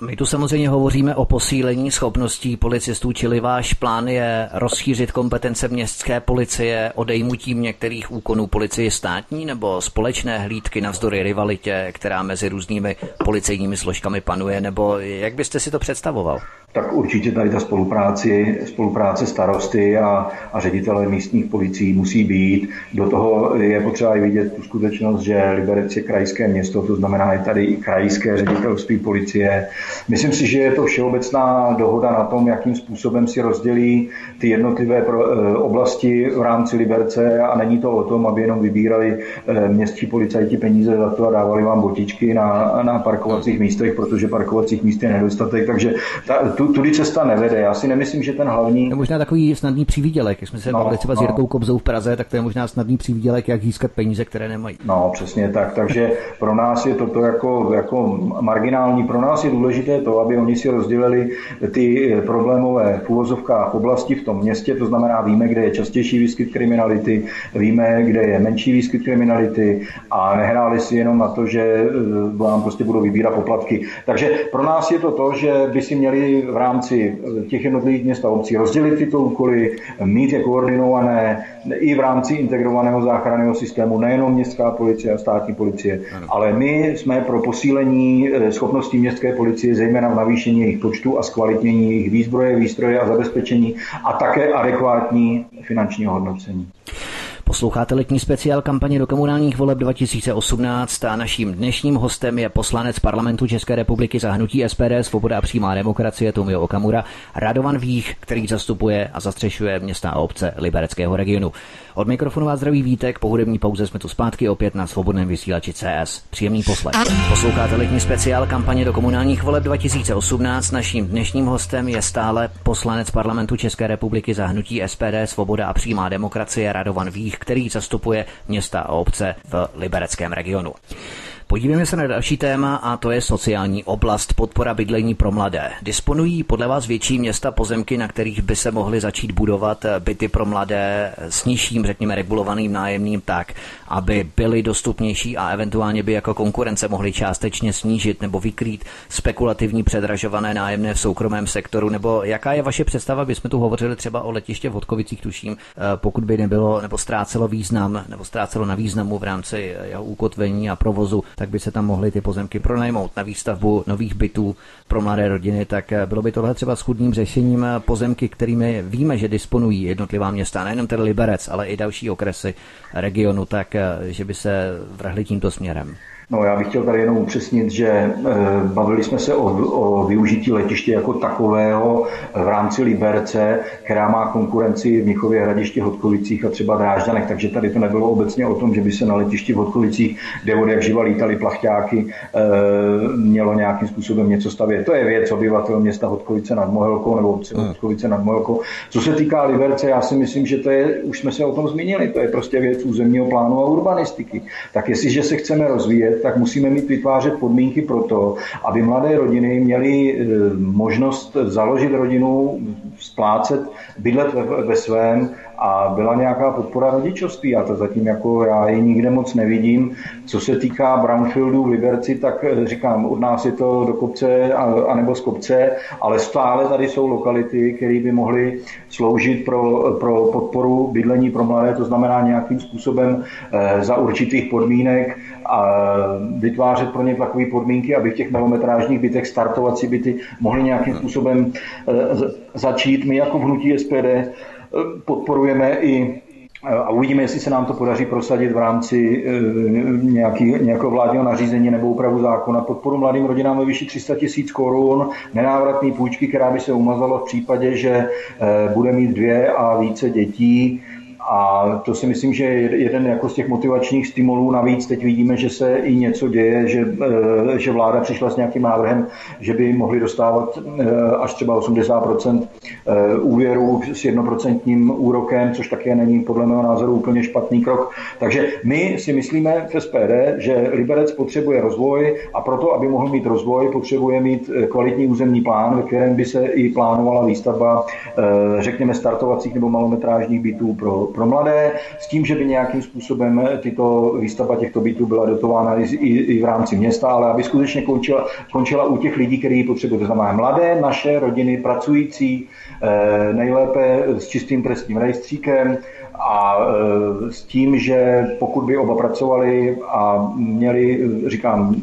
My tu samozřejmě hovoříme o posílení schopností policistů, čili váš plán je rozšířit kompetence městské policie odejmutím některých úkonů policie státní nebo společné hlídky navzdory rivalitě, která mezi různými policejními složkami panuje, nebo jak byste si to představoval? Tak určitě tady ta spolupráci, spolupráce starosty a, a ředitele místních policií musí být. Do toho je potřeba i vidět tu skutečnost, že Liberec je krajské město, to znamená, je tady i krajské ředitelství policie. Myslím si, že je to všeobecná dohoda na tom, jakým způsobem si rozdělí ty jednotlivé eh, oblasti v rámci Liberce a není to o tom, aby jenom vybírali eh, městští policajti peníze za to a dávali vám botičky na, na parkovacích místech, protože parkovacích míst je nedostatek. Takže ta, tu, tu, tudy cesta nevede. Já si nemyslím, že ten hlavní... Je možná takový snadný přivídělek. Jak jsme se no, bavili třeba no. s Jirkou Kobzou v Praze, tak to je možná snadný přivídělek, jak získat peníze, které nemají. No, přesně tak. Takže pro nás je toto jako, jako marginální. Pro nás je důležité to, aby oni si rozdělili ty problémové v úvozovkách oblasti v tom městě. To znamená, víme, kde je častější výskyt kriminality, víme, kde je menší výskyt kriminality a nehráli si jenom na to, že eh, vám prostě budou vybírat poplatky. Takže pro nás je to to, že by si měli v rámci eh, těch jednotlivých měst a obcí rozdělit tyto úkoly, mít je koordinované i v rámci integrovaného záchranného systému, nejenom městská policie a státní policie, ano. ale my jsme pro posílení eh, schopností městské policie, zejména v navýšení jejich počtu a zkvalitnění jejich výzbroje, výstroje a zabezpečení a také adekvátní finanční hodnocení. Posloucháte letní speciál kampaně do komunálních voleb 2018 a naším dnešním hostem je poslanec parlamentu České republiky za hnutí SPD Svoboda a přímá demokracie Tomio Okamura, Radovan Vích, který zastupuje a zastřešuje města a obce Libereckého regionu. Od mikrofonu vás zdraví Vítek, po hudební pauze jsme tu zpátky opět na svobodném vysílači CS. Příjemný poslech. Posloucháte letní speciál kampaně do komunálních voleb 2018. Naším dnešním hostem je stále poslanec parlamentu České republiky za hnutí SPD Svoboda a přímá demokracie Radovan Vích, který zastupuje města a obce v libereckém regionu. Podívejme se na další téma a to je sociální oblast. Podpora bydlení pro mladé. Disponují podle vás větší města pozemky, na kterých by se mohly začít budovat byty pro mladé s nižším, řekněme, regulovaným nájemným tak, aby byly dostupnější a eventuálně by jako konkurence mohly částečně snížit nebo vykrýt spekulativní předražované nájemné v soukromém sektoru, nebo jaká je vaše představa, by jsme tu hovořili třeba o letiště v Hodkovicích, tuším, eh, pokud by nebylo nebo ztrácelo význam nebo ztrácelo na významu v rámci jeho ukotvení a provozu, tak by se tam mohly ty pozemky pronajmout na výstavbu nových bytů pro mladé rodiny, tak eh, bylo by tohle třeba schudným řešením eh, pozemky, kterými víme, že disponují jednotlivá města, nejenom ten Liberec, ale i další okresy regionu, tak že by se vrhli tímto směrem. No já bych chtěl tady jenom upřesnit, že e, bavili jsme se o, o využití letiště jako takového v rámci Liberce, která má konkurenci v Mnichově hradiště Hodkovicích a třeba Drážďanech, takže tady to nebylo obecně o tom, že by se na letišti v Hodkovicích, kde od jak živa lítali plachťáky, e, mělo nějakým způsobem něco stavět. To je věc obyvatel města Hodkovice nad Mohelkou nebo obce hmm. Hodkovice nad Mohelkou. Co se týká Liberce, já si myslím, že to je, už jsme se o tom zmínili, to je prostě věc územního plánu a urbanistiky. Tak jestliže se chceme rozvíjet, tak musíme mít vytvářet podmínky pro to, aby mladé rodiny měly e, možnost založit rodinu, splácet, bydlet ve svém a byla nějaká podpora rodičovství. A to zatím jako já ji nikde moc nevidím. Co se týká Brownfieldu v Liberci, tak e, říkám, od nás je to do kopce anebo z kopce, ale stále tady jsou lokality, které by mohly sloužit pro, pro podporu bydlení pro mladé, to znamená nějakým způsobem e, za určitých podmínek a vytvářet pro ně takové podmínky, aby v těch malometrážních bytech startovací byty mohly nějakým způsobem eh, začít. My jako v hnutí SPD eh, podporujeme i eh, a uvidíme, jestli se nám to podaří prosadit v rámci nějaký, nějakého vládního nařízení nebo úpravu zákona. Podporu mladým rodinám ve výši 300 tisíc korun, nenávratné půjčky, která by se umazala v případě, že bude mít dvě a více dětí a to si myslím, že je jeden jako z těch motivačních stimulů. Navíc teď vidíme, že se i něco děje, že, eh, že vláda přišla s nějakým návrhem, že by mohli dostávat eh, až třeba 80 eh, úvěru s jednoprocentním úrokem, což také není podle mého názoru úplně špatný krok. Takže my si myslíme v SPD, že Liberec potřebuje rozvoj a proto, aby mohl mít rozvoj, potřebuje mít kvalitní územní plán, ve kterém by se i plánovala výstavba, řekněme, startovacích nebo malometrážních bytů pro pro mladé, s tím, že by nějakým způsobem tyto výstavba těchto bytů byla dotována i, i, i v rámci města, ale aby skutečně končila, končila u těch lidí, kteří ji potřebují. To znamená mladé, naše rodiny, pracující, eh, nejlépe s čistým trestním rejstříkem, a eh, s tím, že pokud by oba pracovali a měli, říkám,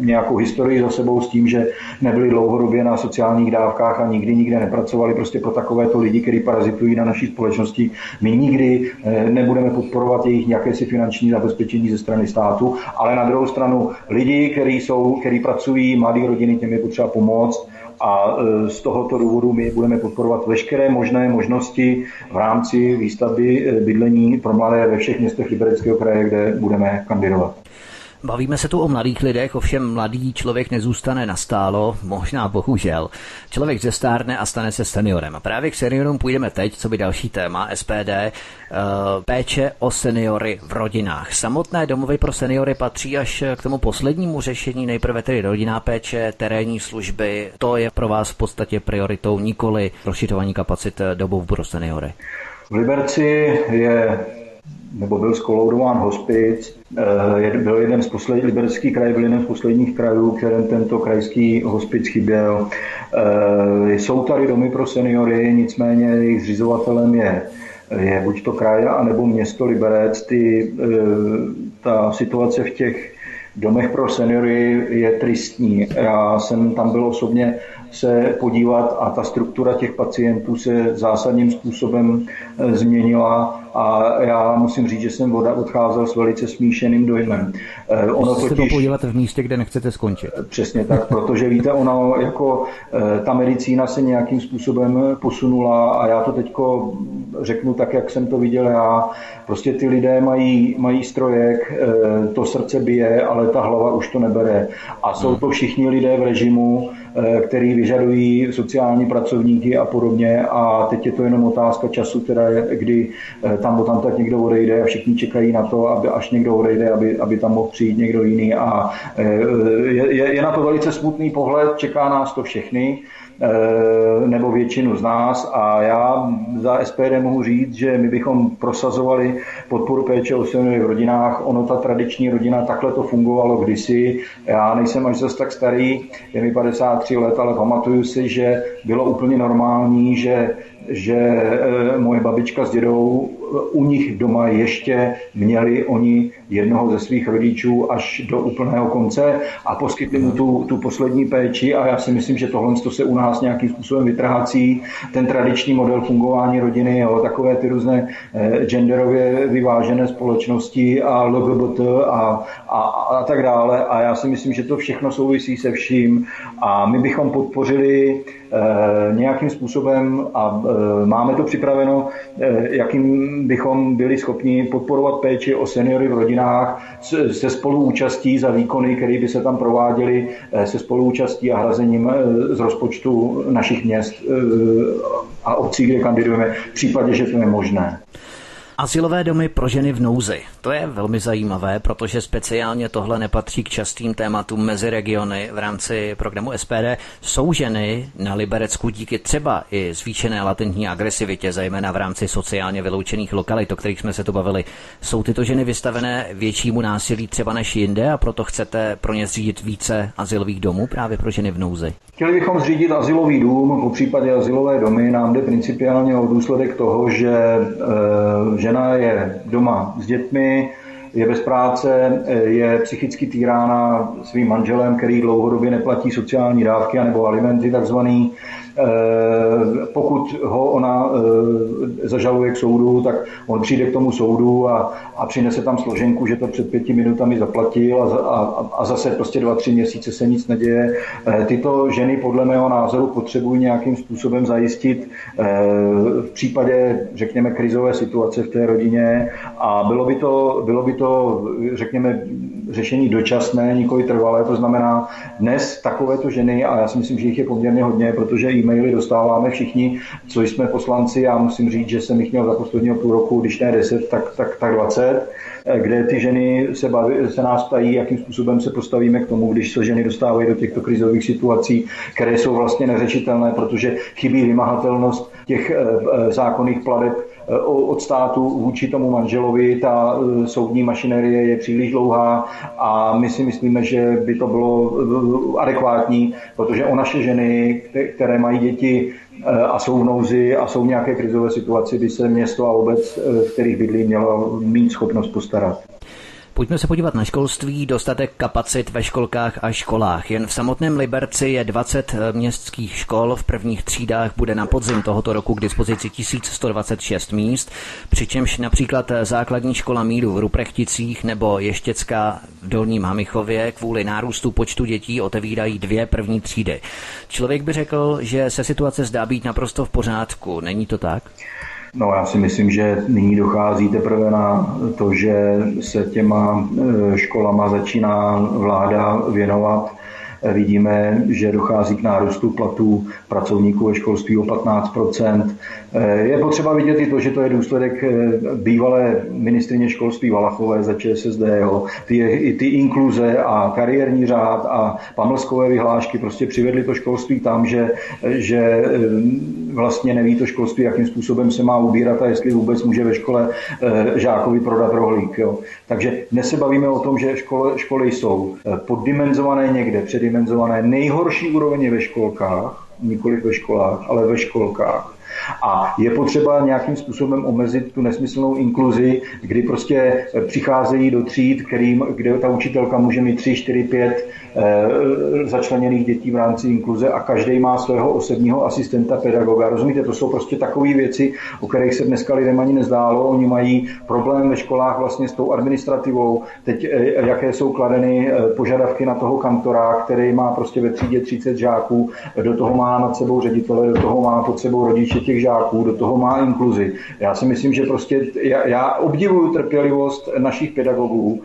nějakou historii za sebou s tím, že nebyli dlouhodobě na sociálních dávkách a nikdy nikde nepracovali prostě pro takovéto lidi, kteří parazitují na naší společnosti. My nikdy eh, nebudeme podporovat jejich nějaké si finanční zabezpečení ze strany státu, ale na druhou stranu lidi, kteří jsou, kteří pracují, mladé rodiny, těm je potřeba pomoct a eh, z tohoto důvodu my budeme podporovat veškeré možné možnosti v rámci výstavby eh, bydlení pro mladé ve všech městech Libereckého kraje, kde budeme kandidovat. Bavíme se tu o mladých lidech, ovšem mladý člověk nezůstane nastálo, možná bohužel. Člověk zestárne a stane se seniorem. A právě k seniorům půjdeme teď, co by další téma SPD, eh, péče o seniory v rodinách. Samotné domovy pro seniory patří až k tomu poslednímu řešení, nejprve tedy rodinná péče, terénní služby. To je pro vás v podstatě prioritou, nikoli rozšiřování kapacit domov pro seniory. V Liberci je nebo byl skoloudován hospic, eh, byl jeden z posledních, liberecký kraj byl jeden z posledních krajů, kterém tento krajský hospic chyběl. Eh, jsou tady domy pro seniory, nicméně jejich zřizovatelem je je buď to kraj, anebo město Liberec. Ty, eh, ta situace v těch domech pro seniory je tristní. Já jsem tam byl osobně se podívat a ta struktura těch pacientů se zásadním způsobem změnila a já musím říct, že jsem odcházel s velice smíšeným dojmem. Eh, ono totiž, se to podívat v místě, kde nechcete skončit. Přesně tak, protože víte, ono jako eh, ta medicína se nějakým způsobem posunula a já to teďko řeknu tak, jak jsem to viděl já. Prostě ty lidé mají, mají strojek, eh, to srdce bije, ale ta hlava už to nebere. A jsou to všichni lidé v režimu, který vyžadují sociální pracovníky a podobně. A teď je to jenom otázka času, teda, kdy tam tam tak někdo odejde a všichni čekají na to, aby až někdo odejde, aby, aby tam mohl přijít někdo jiný. A e, je, je, je na to velice smutný pohled, čeká nás to všechny nebo většinu z nás a já za SPD mohu říct, že my bychom prosazovali podporu péče o seniory v rodinách. Ono ta tradiční rodina, takhle to fungovalo kdysi. Já nejsem až zase tak starý, je mi 53 let, ale pamatuju si, že bylo úplně normální, že že moje babička s dědou u nich doma ještě měli oni jednoho ze svých rodičů až do úplného konce a poskytli mu tu, tu poslední péči a já si myslím, že tohle se u nás nějakým způsobem vytrhácí. Ten tradiční model fungování rodiny, jo, takové ty různé eh, genderově vyvážené společnosti a LGBT a, a, a tak dále. A já si myslím, že to všechno souvisí se vším a my bychom podpořili Eh, nějakým způsobem a eh, máme to připraveno, jakým bychom byli schopni podporovat péči o seniory v rodinách se spoluúčastí za výkony, které by se tam prováděly se spoluúčastí a hrazením z rozpočtu našich měst a obcí, kde kandidujeme, v případě, že to je možné. Asilové domy pro ženy v nouzi. To je velmi zajímavé, protože speciálně tohle nepatří k častým tématům mezi regiony v rámci programu SPD. Jsou ženy na Liberecku díky třeba i zvýšené latentní agresivitě, zejména v rámci sociálně vyloučených lokalit, o kterých jsme se tu bavili. Jsou tyto ženy vystavené většímu násilí třeba než jinde a proto chcete pro ně zřídit více asilových domů právě pro ženy v nouzi? Chtěli bychom zřídit asilový dům, po případě asilové domy. Nám jde principiálně o důsledek toho, že e, žena je doma s dětmi, je bez práce, je psychicky týrána svým manželem, který dlouhodobě neplatí sociální dávky anebo alimenty takzvaný. Eh, pokud ho ona eh, zažaluje k soudu, tak on přijde k tomu soudu a, a přinese tam složenku, že to před pěti minutami zaplatil a, a, a zase prostě dva, tři měsíce se nic neděje. Eh, tyto ženy podle mého názoru potřebují nějakým způsobem zajistit v případě, řekněme, krizové situace v té rodině a bylo by to, bylo by to řekněme, řešení dočasné, nikoli trvalé. To znamená, dnes takovéto ženy, a já si myslím, že jich je poměrně hodně, protože e-maily dostáváme všichni, co jsme poslanci. Já musím říct, že jsem jich měl za posledního půl roku, když ne 10, tak, tak, tak 20 kde ty ženy se, baví, se nás ptají, jakým způsobem se postavíme k tomu, když se ženy dostávají do těchto krizových situací, které jsou vlastně neřešitelné, protože chybí vymahatelnost těch eh, eh, zákonných pladeb eh, od státu vůči tomu manželovi. Ta soudní mašinerie je příliš dlouhá a my si myslíme, že by to bylo adekvátní, protože o naše ženy, které mají děti a jsou v nouzi a jsou v nějaké krizové situaci, by se město a obec, v kterých bydlí, mělo mít schopnost postarat. Pojďme se podívat na školství, dostatek kapacit ve školkách a školách. Jen v samotném Liberci je 20 eh, městských škol, v prvních třídách bude na podzim tohoto roku k dispozici 1126 míst, přičemž například eh, základní škola Míru v Ruprechticích nebo Ještěcká v Dolním Hamichově kvůli nárůstu počtu dětí otevírají dvě první třídy. Člověk by řekl, že se situace zdá být naprosto v pořádku. Není to tak? No já si myslím, že nyní dochází teprve na to, že se těma e, školama začíná vláda věnovat Vidíme, že dochází k nárůstu platů pracovníků ve školství o 15% Je potřeba vidět i to, že to je důsledek eh, bývalé ministrině školství Valachové za ČSSD. Jo. Ty, ty inkluze a kariérní řád a pamlskové vyhlášky prostě přivedly to školství tam, že, že eh, vlastně neví to školství, jakým způsobem se má ubírat a jestli vůbec může ve škole eh, žákovi prodat rohlík. Jo. Takže dnes se bavíme o tom, že škole, školy jsou poddimenzované někde, předimenzované dimenzované. Nejhorší úroveň je ve školkách, nikoli ve školách, ale ve školkách. A je potřeba nějakým způsobem omezit tu nesmyslnou inkluzi, kdy prostě přicházejí do tříd, kterým, kde ta učitelka může mít 3, 4, 5 Eh, začleněných dětí v rámci inkluze a každý má svého osobního asistenta pedagoga. Rozumíte, to jsou prostě takové věci, o kterých se dneska lidem ani nezdálo. Oni mají problém ve školách vlastně s tou administrativou. Teď, eh, jaké jsou kladeny eh, požadavky na toho kantora, který má prostě ve třídě 30 žáků, do toho má nad sebou ředitele, do toho má pod sebou rodiče těch žáků, do toho má inkluzi. Já si myslím, že prostě já, já obdivuju trpělivost našich pedagogů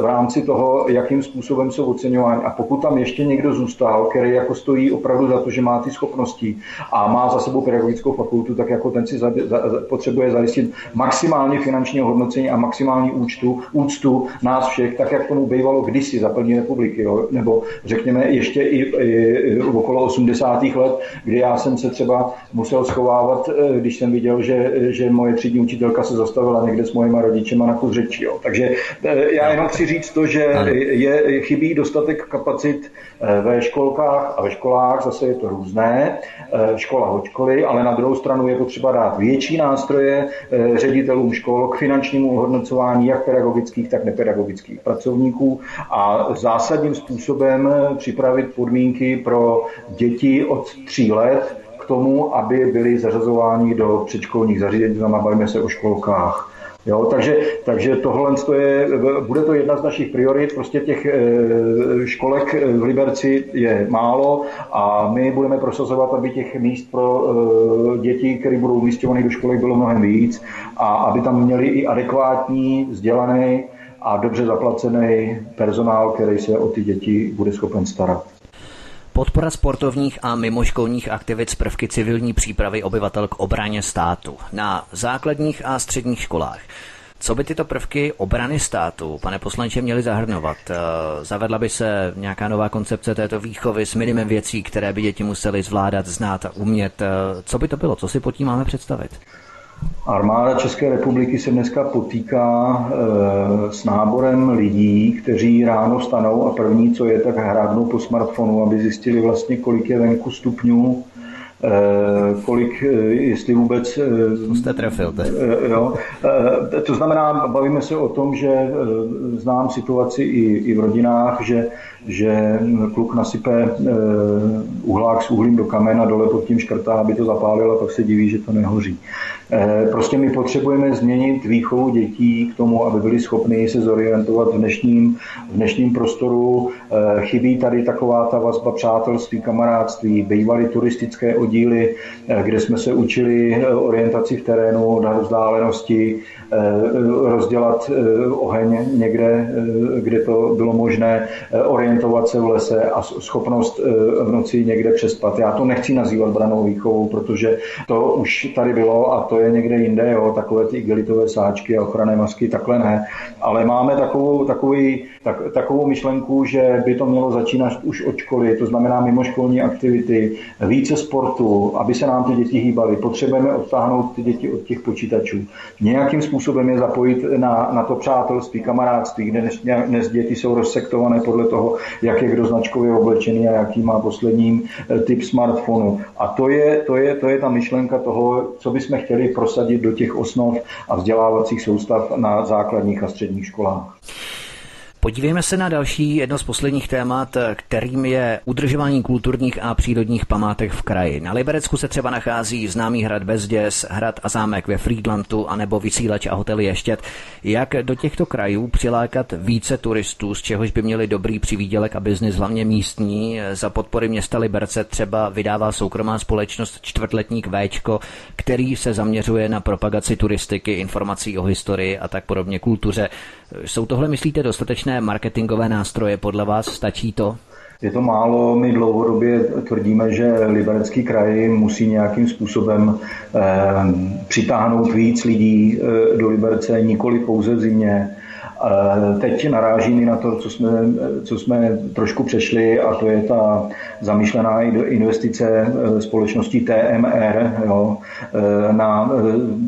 v rámci toho, jakým způsobem jsou oceňováni a pokud tam ještě někdo zůstal, který jako stojí opravdu za to, že má ty schopnosti a má za sebou pedagogickou fakultu, tak jako ten si za, za, potřebuje zajistit maximálně finanční hodnocení a maximální účtu, úctu nás všech, tak jak tomu bývalo kdysi za první republiky, jo? nebo řekněme ještě i, i, i okolo 80. let, kdy já jsem se třeba musel schovat zareagovávat, eh, když jsem viděl, že, že moje třídní učitelka se zastavila někde s mojima rodičema na kus řeči. Jo. Takže eh, já jenom chci říct to, že je, chybí dostatek kapacit ve školkách a ve školách, zase je to různé, škola od školy, ale na druhou stranu je potřeba dát větší nástroje ředitelům škol k finančnímu ohodnocování jak pedagogických, tak nepedagogických pracovníků a zásadním způsobem připravit podmínky pro děti od tří let k tomu, aby byli zařazováni do předškolních zařízení, znamená bavíme se o školkách. Jo, takže, takže tohle je, bude to jedna z našich priorit, prostě těch e, školek v Liberci je málo a my budeme prosazovat, aby těch míst pro e, děti, které budou umístěvány do školek, bylo mnohem víc a aby tam měli i adekvátní, vzdělaný a dobře zaplacený personál, který se o ty děti bude schopen starat. Podpora sportovních a mimoškolních aktivit z prvky civilní přípravy obyvatel k obraně státu na základních a středních školách. Co by tyto prvky obrany státu, pane poslanče, měly zahrnovat? Eh, zavedla by se nějaká nová koncepce této výchovy s minimem věcí, které by děti museli zvládat, znát a umět? Eh, co by to bylo? Co si pod tím máme představit? Armáda České republiky se dneska potýká e, s náborem lidí, kteří ráno stanou a první, co je, tak hrábnou po smartfonu, aby zjistili vlastně, kolik je venku stupňů, e, kolik, e, jestli vůbec... To jste trefil. Jo, to znamená, bavíme se o tom, že znám situaci i, i v rodinách, že že kluk nasype eh, uhlák s uhlím do kamena, dole pod tím škrtá, aby to zapálil a pak se diví, že to nehoří. Eh, prostě my potřebujeme změnit výchovu dětí k tomu, aby byli schopni se zorientovat v dnešním, v dnešním prostoru. Eh, chybí tady taková ta vazba přátelství, kamarádství, bývaly turistické oddíly, kde jsme se učili orientaci v terénu, na vzdálenosti, rozdělat oheň někde, kde to bylo možné, orientovat se v lese a schopnost eh, v noci někde přespat. Já to nechci nazývat branou výchovou, protože to už tady bylo a to je někde jinde, jo, takové ty igelitové sáčky a ochranné masky, takhle ne. Ale máme takovou, takový, tak, takovou myšlenku, že by to mělo začínat už od školy, to znamená mimoškolní aktivity, více sportu, aby se nám ty děti hýbaly. Potřebujeme odtáhnout ty děti od těch počítačů. Nějakým způsobem je zapojit na, na to přátelství, kamarádství, kde dnes, dnes děti jsou rozsektované podle toho, jak je kdo značkově oblečený a jaký má poslední eh, typ smartphonu. A to je, to je, to je ta myšlenka toho, co bychom chtěli prosadit do těch osnov a vzdělávacích soustav na základních a středních školách. Podívejme se na další jedno z posledních témat, kterým je udržování kulturních a přírodních památek v kraji. Na Liberecku se třeba nachází známý hrad Bezděs, hrad a zámek ve Friedlandu anebo vysílač a hotel Ještět. Jak do těchto krajů přilákat více turistů, z čehož by měli dobrý přivídělek a biznis hlavně místní. Za podpory města Liberce třeba vydává soukromá společnost čtvrtletník Véčko, který se zaměřuje na propagaci turistiky, informací o historii a tak podobně kultuře. Jsou tohle, myslíte, dostatečné marketingové nástroje? Podle vás stačí to? Je to málo, my dlouhodobě tvrdíme, že liberecký kraj musí nějakým způsobem eh, přitáhnout víc lidí eh, do Liberce, nikoli pouze v zimě. Eh, teď narážíme na to, co jsme, co jsme trošku přešli, a to je ta zamýšlená investice eh, společnosti TMR jo, eh, na,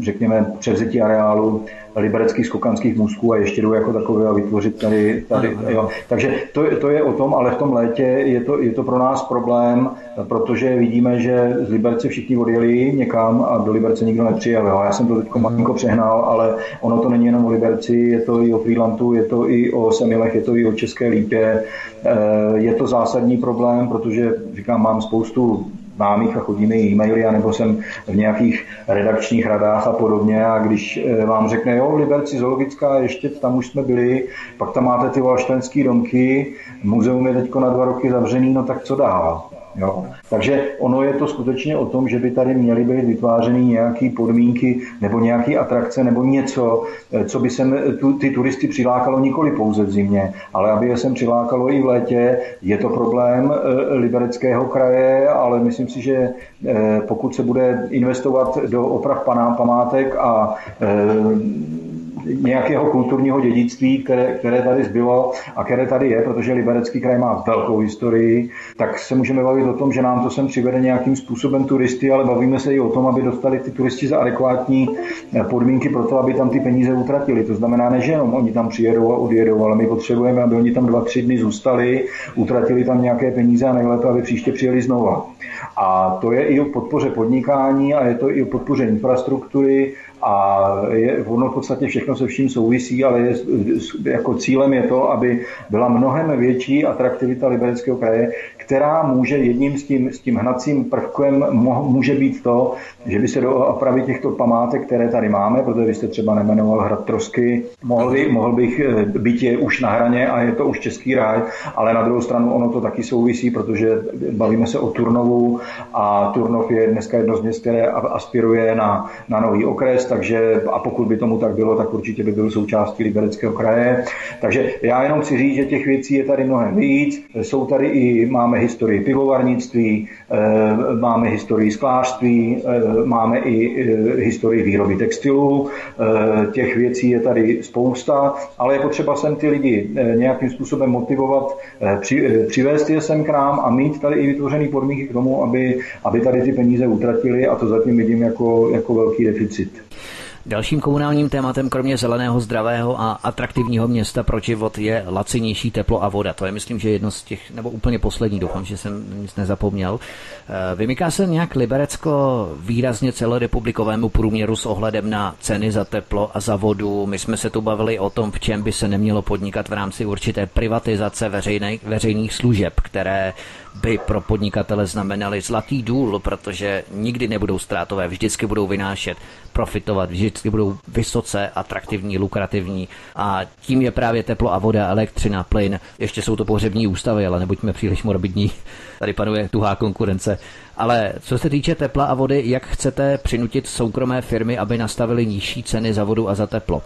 řekněme, převzetí areálu libereckých skokanských můstků a ještě jdou jako takové a vytvořit tady. tady jo. Takže to, to je o tom, ale v tom létě je to, je to pro nás problém, protože vidíme, že z Liberce všichni odjeli někam a do Liberce nikdo nepřijel. Jo. Já jsem to teď malinko přehnal, ale ono to není jenom o Liberci, je to i o Freelandu, je to i o Semilech, je to i o České lípě. Eh, je to zásadní problém, protože říkám, mám spoustu známých a chodí mi e-maily, anebo jsem v nějakých redakčních radách a podobně a když eh, vám řekne, jo, Liberci zoologická, ještě tam už jsme byli, pak tam máte ty valštenský domky, muzeum je teď na dva roky zavřený, no tak co dál? Jo. Takže ono je to skutečně o tom, že by tady měly být vytvářeny nějaké podmínky nebo nějaké atrakce nebo něco, eh, co by sem tu, ty turisty přilákalo nikoli pouze v zimě, ale aby je sem přilákalo i v létě. Je to problém e, libereckého kraje, ale myslím si, že e, pokud se bude investovat do oprav památek a e, nějakého kulturního dědictví, které, které tady zbylo a které tady je, protože Liberecký kraj má velkou historii, tak se můžeme bavit o tom, že nám to sem přivede nějakým způsobem turisty, ale bavíme se i o tom, aby dostali ty turisti za adekvátní eh, podmínky pro to, aby tam ty peníze utratili. To znamená, ne, že jenom oni tam přijedou a odjedou, ale my potřebujeme, aby oni tam dva, tři dny zůstali, utratili tam nějaké peníze a nejlépe, aby příště přijeli znova. A to je i o podpoře podnikání a je to i o podpoře infrastruktury a je, ono v podstatě všechno se vším souvisí, ale je, jako cílem je to, aby byla mnohem větší atraktivita Libereckého kraje, která může jedním s tím, s tím hnacím prvkem může být to, že by se do opravy těchto památek, které tady máme, protože vy jste třeba nemenoval hrad Trosky, mohl, by, mohl bych eh, být je už na hraně a je to už český ráj, ale na druhou stranu ono to taky souvisí, protože bavíme se o Turnovu a Turnov je dneska jedno z měst, které aspiruje na, na nový okres, takže a pokud by tomu tak bylo, tak určitě by byl součástí Libereckého kraje. Takže já jenom chci říct, že těch věcí je tady mnohem víc. Jsou tady i, máme historii pivovarnictví, eh, máme historii sklářství, eh, máme i eh, historii výroby textilů. Těch věcí je tady spousta, ale je potřeba sem ty lidi nějakým způsobem motivovat, přivést je sem k nám a mít tady i vytvořený podmínky k tomu, aby, aby tady ty peníze utratili a to zatím vidím jako, jako velký deficit. Dalším komunálním tématem, kromě zeleného, zdravého a atraktivního města pro život, je lacinější teplo a voda. To je, myslím, že jedno z těch, nebo úplně poslední, doufám, že jsem nic nezapomněl. Eh, vymyká se nějak Liberecko výrazně celorepublikovému průměru s ohledem na ceny za teplo a za vodu. My jsme se tu bavili o tom, v čem by se nemělo podnikat v rámci určité privatizace veřejných, veřejných služeb, které by pro podnikatele znamenaly zlatý důl, protože nikdy nebudou ztrátové, vždycky budou vynášet, profitovat, vždycky budou vysoce atraktivní, lukrativní a tím je právě teplo a voda, elektřina, plyn. Ještě jsou to pohřební ústavy, ale nebuďme příliš morbidní. Tady panuje tuhá konkurence. Ale co se týče tepla a vody, jak chcete přinutit soukromé firmy, aby nastavili nižší ceny za vodu a za teplo?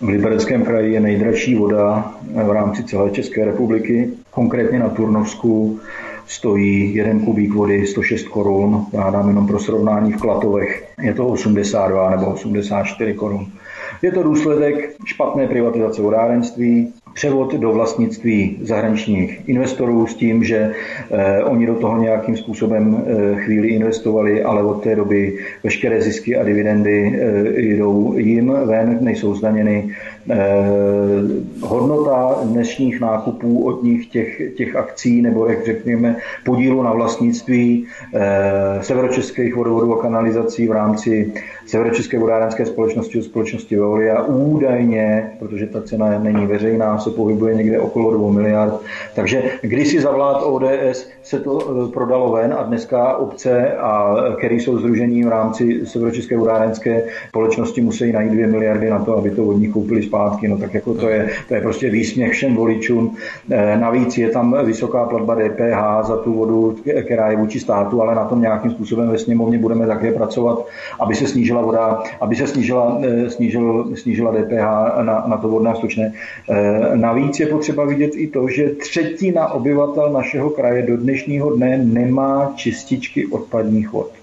V Libereckém kraji je nejdražší voda v rámci celé České republiky. Konkrétně na Turnovsku stojí jeden kubík vody 106 korun. Já dám jenom pro srovnání v Klatovech. Je to 82 nebo 84 korun. Je to důsledek špatné privatizace vodárenství, převod do vlastnictví zahraničních investorů s tím, že eh, oni do toho nějakým způsobem eh, chvíli investovali, ale od té doby veškeré zisky a dividendy eh, jdou jim ven, nejsou zdaněny. Hodnota dnešních nákupů od nich těch, těch akcí nebo jak řekněme podílu na vlastnictví severočeských vodovodů a kanalizací v rámci Severočeské vodárenské společnosti a společnosti Veolia údajně, protože ta cena není veřejná, se pohybuje někde okolo 2 miliard. Takže když za vlád ODS se to e, prodalo ven a dneska obce, a, které jsou združení v rámci Severočeské vodárenské společnosti, musí najít 2 miliardy na to, aby to od nich koupili zpátky. No tak jako to je, to je prostě výsměch všem voličům. E, navíc je tam vysoká platba DPH za tu vodu, která je vůči státu, ale na tom nějakým způsobem ve sněmovně budeme také pracovat, aby se snížila voda, aby se snížila, e, snížil, snížila DPH na, na to vodné stočné. Navíc je potřeba vidět i to, že třetina obyvatel našeho kraje do dnešního dne nemá čističky odpadních vod.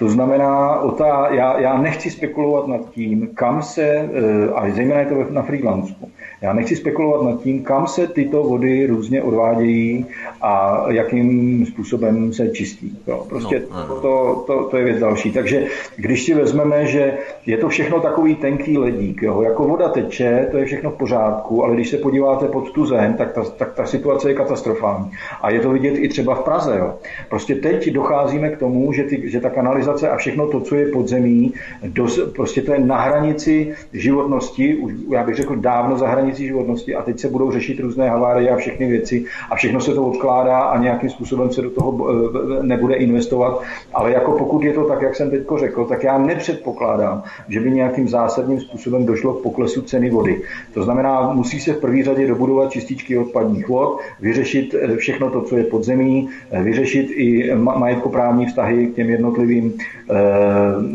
To znamená, ta, já, já nechci spekulovat nad tím, kam se, eh, a zejména je to na Friedlandsku, já nechci spekulovat nad tím, kam se tyto vody různě odvádějí a jakým způsobem se čistí. Jo, prostě no. To, to, to je věc další. Takže když si vezmeme, že je to všechno takový tenký ledík, jo, jako voda teče, to je všechno v pořádku, ale když se podíváte pod tu zem, tak ta, tak ta situace je katastrofální. A je to vidět i třeba v Praze. Jo. Prostě teď docházíme k tomu, že, ty, že ta kanalizace a všechno to, co je pod zemí, dos, prostě to je na hranici životnosti, už já bych řekl dávno za hranici hranicí životnosti a teď se budou řešit různé havárie a všechny věci a všechno se to odkládá a nějakým způsobem se do toho eh, nebude investovat. Ale jako pokud je to tak, jak jsem teď řekl, tak já nepředpokládám, že by nějakým zásadním způsobem došlo k poklesu ceny vody. To znamená, musí se v první řadě dobudovat čističky odpadních vod, vyřešit eh, všechno to, co je pod zemí, eh, vyřešit i majetkoprávní vztahy k těm jednotlivým,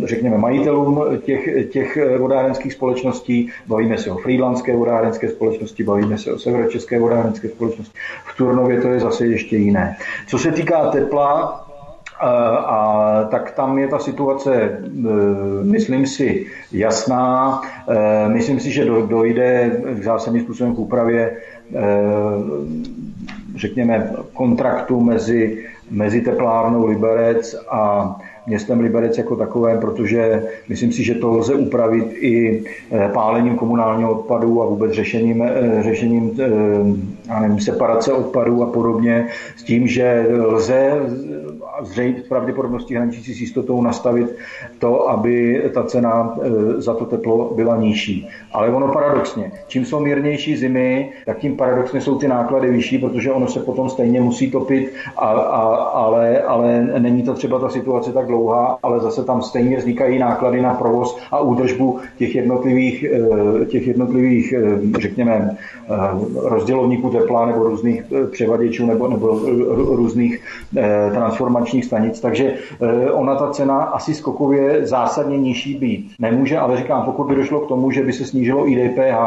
řekněme, majitelům těch, těch vodárenských společností. Bavíme se o freelandské vodárenské vodárenské společnosti, bavíme se o severočeské vodárenské společnosti. V Turnově to je zase ještě jiné. Co se týká tepla, A tak tam je ta situace, myslím si, jasná. Myslím si, že dojde k zásadním způsobem k úpravě řekněme, kontraktu mezi, mezi teplárnou Liberec a městem Liberec jako takovém, protože myslím si, že to lze upravit i eh, pálením komunálního odpadu a vůbec řešením, eh, řešením eh, já nevím, separace odpadů a podobně, s tím, že lze zřejmě pravděpodobností hraničící s jistotou nastavit to, aby ta cena za to teplo byla nižší. Ale ono paradoxně, čím jsou mírnější zimy, tak tím paradoxně jsou ty náklady vyšší, protože ono se potom stejně musí topit, a, a, ale, ale není to třeba ta situace tak dlouhá, ale zase tam stejně vznikají náklady na provoz a údržbu těch jednotlivých, eh, těch jednotlivých eh, řekněme, rozdělovníků tepla nebo různých převaděčů nebo, nebo různých transformačních stanic. Takže ona ta cena asi skokově zásadně nižší být nemůže, ale říkám, pokud by došlo k tomu, že by se snížilo i DPH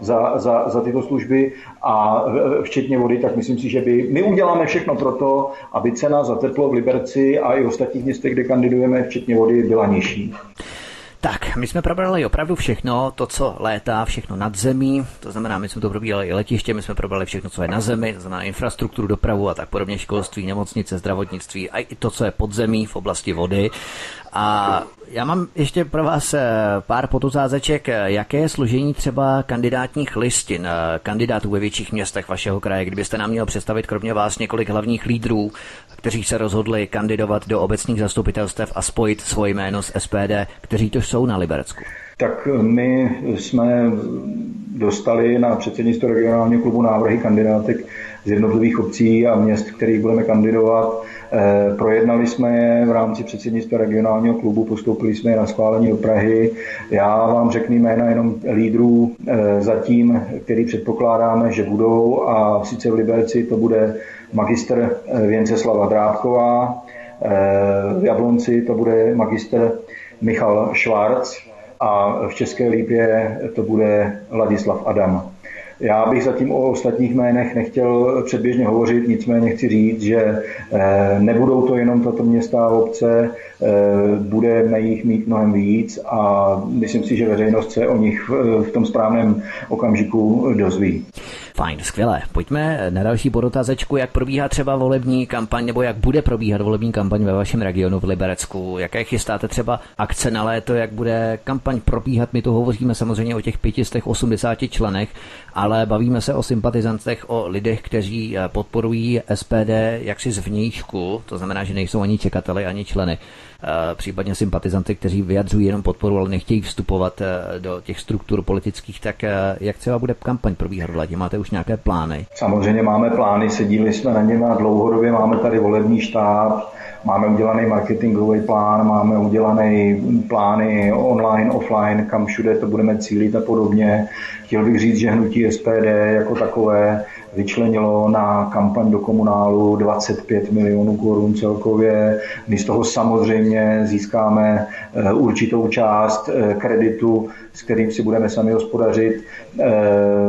za, za, za tyto služby a včetně vody, tak myslím si, že by my uděláme všechno pro to, aby cena za teplo v Liberci a i ostatních městech, kde kandidujeme, včetně vody, byla nižší. Tak, my jsme probrali opravdu všechno, to, co létá, všechno nad zemí, to znamená, my jsme to probírali i letiště, my jsme probrali všechno, co je na zemi, to znamená infrastrukturu, dopravu a tak podobně, školství, nemocnice, zdravotnictví a i to, co je pod zemí v oblasti vody. A já mám ještě pro vás eh, pár potozázeček. Jaké je složení třeba kandidátních listin eh, kandidátů ve větších městech vašeho kraje? Kdybyste nám měl představit kromě vás několik hlavních lídrů, kteří se rozhodli kandidovat do obecních zastupitelstev a spojit svoje jméno s SPD, kteří to jsou na Liberecku? Tak my jsme dostali na předsednictvo regionálního klubu návrhy kandidátek z jednotlivých obcí a měst, kterých budeme kandidovat. Eh, projednali jsme je v rámci předsednictva regionálního klubu, postoupili jsme je na schválení do Prahy. Já vám řeknu jména jenom lídrů eh, zatím, který předpokládáme, že budou a sice v Liberci to bude magister eh, Věnceslava Drábková, v Jablonci to bude magister Michal Švarc a v České Lípě to bude Ladislav Adam. Já bych zatím o ostatních jménech nechtěl předběžně hovořit, nicméně chci říct, že eh, nebudou to jenom tato města a obce, eh, budeme jich mít mnohem víc a myslím si, že veřejnost se o nich v tom správném okamžiku dozví. Fajn, skvělé. Pojďme na další podotazečku, jak probíhá třeba volební kampaň, nebo jak bude probíhat volební kampaň ve vašem regionu v Liberecku. Jaké chystáte třeba akce na léto, jak bude kampaň probíhat? My tu hovoříme samozřejmě o těch 580 členech, ale bavíme se o sympatizantech, o lidech, kteří eh, podporují SPD jaksi zvnějšku, to znamená, že nejsou ani čekateli, ani členy. Eh, případně sympatizanty, kteří vyjadřují jenom podporu, ale nechtějí vstupovat eh, do těch struktur politických, tak eh, jak třeba bude kampaň probíhat v ledě? Máte už nějaké plány? Samozřejmě máme plány, sedíli jsme na něm a dlouhodobě máme tady volební štáb, máme udělaný marketingový plán, máme udělaný plány online, offline, kam všude to budeme cílit a podobně. Chtěl bych říct, že hnutí SPD jako takové vyčlenilo na kampaň do komunálu 25 milionů korun celkově. My z toho samozřejmě získáme eh, určitou část eh, kreditu, s kterým si budeme sami hospodařit. Eh,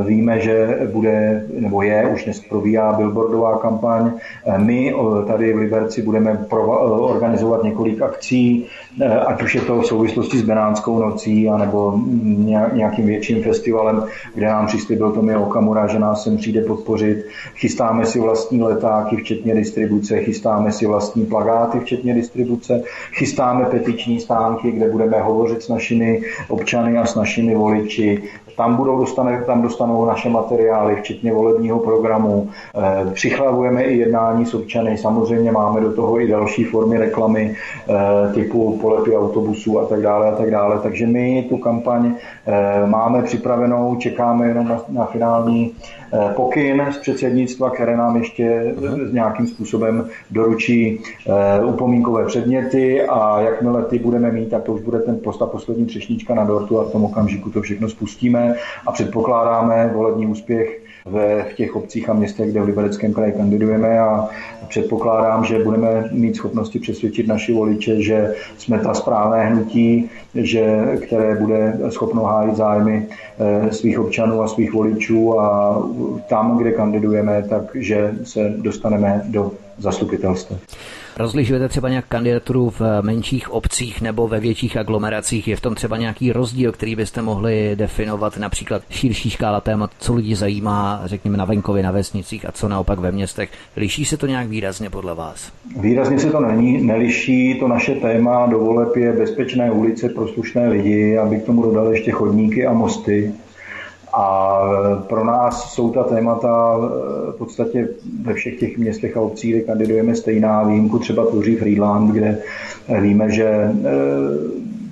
víme, že bude, nebo je, už dnes probíhá billboardová kampaň. My tady v Liberci budeme organizovat několik akcí, ať už je to v souvislosti s Benánskou nocí, anebo nějakým větším festivalem, kde nám přislíbil Tomio Okamura, že nás sem přijde podpořit. Chystáme si vlastní letáky, včetně distribuce, chystáme si vlastní plagáty, včetně distribuce, chystáme petiční stánky, kde budeme hovořit s našimi občany a s našimi voliči. Tam, budou dostane, tam dostanou naše materiály, včetně volebního programu. E, přichlavujeme i jednání s občany. Samozřejmě máme do toho i další formy reklamy e, typu polepy autobusů a tak dále a tak dále. Takže my tu kampaň e, máme připravenou, čekáme jenom na, na finální Eh, pokyn z předsednictva, které nám ještě uh-huh. nějakým způsobem doručí eh, upomínkové předměty a jakmile ty budeme mít, tak to už bude ten posta poslední třešnička na dortu a v tom okamžiku to všechno spustíme a předpokládáme volební úspěch ve, v těch obcích a městech, kde v Libereckém kraji kandidujeme a předpokládám, že budeme mít schopnosti přesvědčit naši voliče, že jsme ta správné hnutí, že, které bude schopno hájit zájmy eh, svých občanů a svých voličů a tam, kde kandidujeme, takže se dostaneme do zastupitelstva. Rozlišujete třeba nějak kandidaturu v menších obcích nebo ve větších aglomeracích? Je v tom třeba nějaký rozdíl, který byste mohli definovat, například širší škála témat, co lidi zajímá, řekněme, na venkově, na vesnicích a co naopak ve městech? Liší se to nějak výrazně podle vás? Výrazně se to není, neliší. To naše téma do voleb je bezpečné ulice pro slušné lidi, aby k tomu dodali ještě chodníky a mosty. A pro nás jsou ta témata v podstatě ve všech těch městech a obcích, kde kandidujeme stejná. Výjimku třeba tvoří Friedland, kde víme, že eh,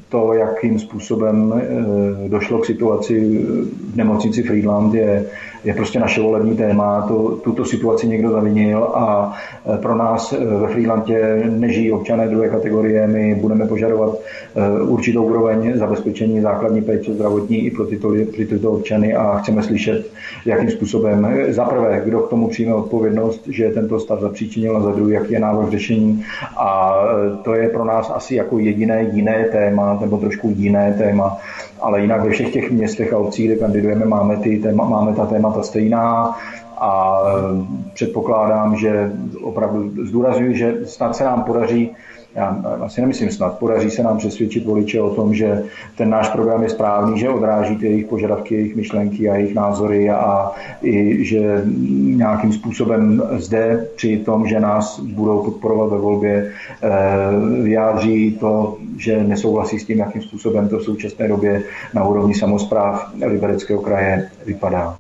to, jakým způsobem eh, došlo k situaci v nemocnici Friedland, je je prostě naše volební téma. To, tuto situaci někdo zavinil a e, pro nás e, ve Freelantě nežijí občané druhé kategorie. My budeme požadovat e, určitou úroveň zabezpečení základní péče zdravotní i pro tyto, pro tyto občany a chceme slyšet, jakým způsobem. Za prvé, kdo k tomu přijme odpovědnost, že tento stav zapříčinil a za druhé, jaký je návrh řešení. A to je pro nás asi jako jediné jiné téma, nebo trošku jiné téma, ale jinak ve všech těch městech a obcích, kde kandidujeme, máme, ty téma, máme ta témata stejná a e, předpokládám, že opravdu zdůrazňuji, že snad se nám podaří já asi nemyslím snad, podaří se nám přesvědčit voliče o tom, že ten náš program je správný, že odráží ty jejich požadavky, jejich myšlenky a jejich názory a i, že nějakým způsobem zde při tom, že nás budou podporovat ve volbě, eh, vyjádří to, že nesouhlasí s tím, jakým způsobem to v současné době na úrovni samozpráv Libereckého kraje vypadá.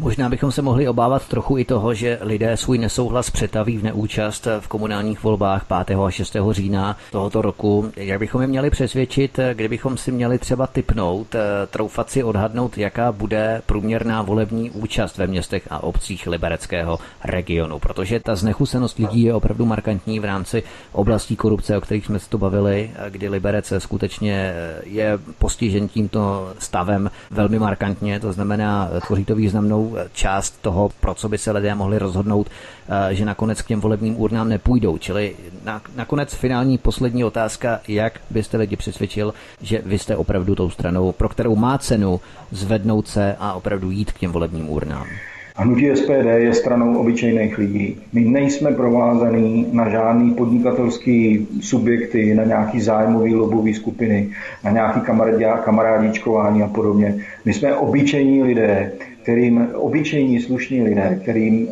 Možná bychom se mohli obávat trochu i toho, že lidé svůj nesouhlas přetaví v neúčast v komunálních volbách 5. a 6. října tohoto roku. Jak bychom je měli přesvědčit, kdybychom si měli třeba typnout, eh, troufat si odhadnout, jaká bude průměrná volební účast ve městech a obcích libereckého regionu, protože ta znechusenost lidí je opravdu markantní v rámci oblastí korupce, o kterých jsme se to bavili, kdy Liberec skutečně je postižen tímto stavem velmi markantně, to znamená, tvoří to významnou část toho, pro co by se lidé mohli rozhodnout, eh, že nakonec k těm volebním urnám nepůjdou. Čili nakonec finální poslední otázka, jak byste lidi přesvědčil, že vy jste opravdu tou stranou, pro kterou má cenu zvednout se a opravdu jít k těm volebním urnám. Hnutí SPD je stranou obyčejných lidí. My nejsme provázaný na žádný podnikatelský subjekty, na nějaký zájmový lobový skupiny, na nějaký kamarádičkování a podobně. My jsme obyčejní lidé, kterým obyčejní slušní lidé, kterým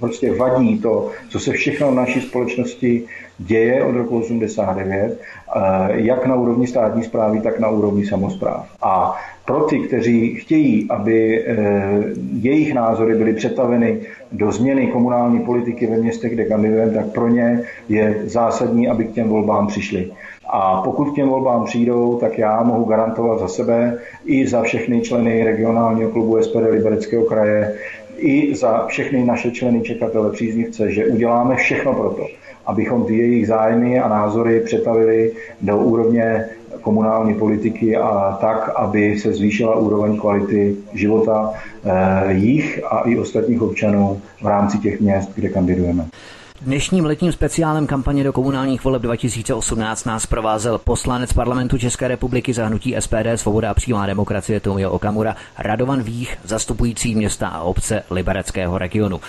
prostě vadí to, co se všechno v naší společnosti děje od roku 89, eh, jak na úrovni státní zprávy, tak na úrovni samozpráv. A pro ty, kteří chtějí, aby eh, jejich názory byly přetaveny do změny komunální politiky ve městech, kde kandidujeme, tak pro ně je zásadní, aby k těm volbám přišli. A pokud k těm volbám přijdou, tak já mohu garantovat za sebe i za všechny členy regionálního klubu SPD Libereckého kraje, i za všechny naše členy čekatele příznivce, že uděláme všechno pro to, abychom ty jejich zájmy a názory přetavili do úrovně komunální politiky a tak, aby se zvýšila úroveň kvality života eh, jich a i ostatních občanů v rámci těch měst, kde kandidujeme. Dnešním letním speciálem kampaně do komunálních voleb 2018 nás provázel poslanec parlamentu České republiky za hnutí SPD Svoboda a přímá demokracie Tomio Okamura Radovan Vích, zastupující města a obce libereckého regionu.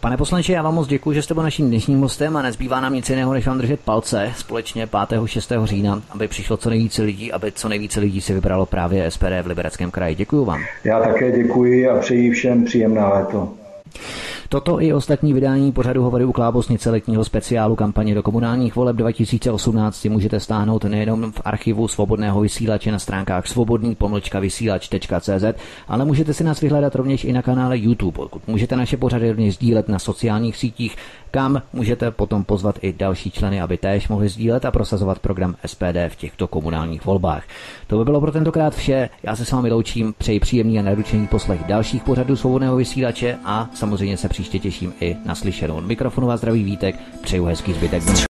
Pane poslanče, já vám moc děkuji, že jste byl naším dnešním hostem a nezbývá nám nic jiného, než vám držet palce společně 5. 6. října, aby přišlo co nejvíce lidí, aby co nejvíce lidí si vybralo právě SPD v Libereckém kraji. Děkuji vám. Já také děkuji a přeji všem příjemné léto. Toto i ostatní vydání pořadu hovory u Klábosnice letního speciálu kampaně do komunálních voleb 2018 si můžete stáhnout nejenom v archivu svobodného vysílače na stránkách svobodný pomlčka vysílač.cz, ale můžete si nás vyhledat rovněž i na kanále YouTube. Můžete naše pořady rovněž sdílet na sociálních sítích, kam můžete potom pozvat i další členy, aby též mohli sdílet a prosazovat program SPD v těchto komunálních volbách. To by bylo pro tentokrát vše. Já se s vámi loučím, přeji příjemný a neručený poslech dalších pořadů svobodného vysílače a samozřejmě se příště těším i na slyšenou. Mikrofonu vás zdraví Vítek, přeju hezký zbytek dne.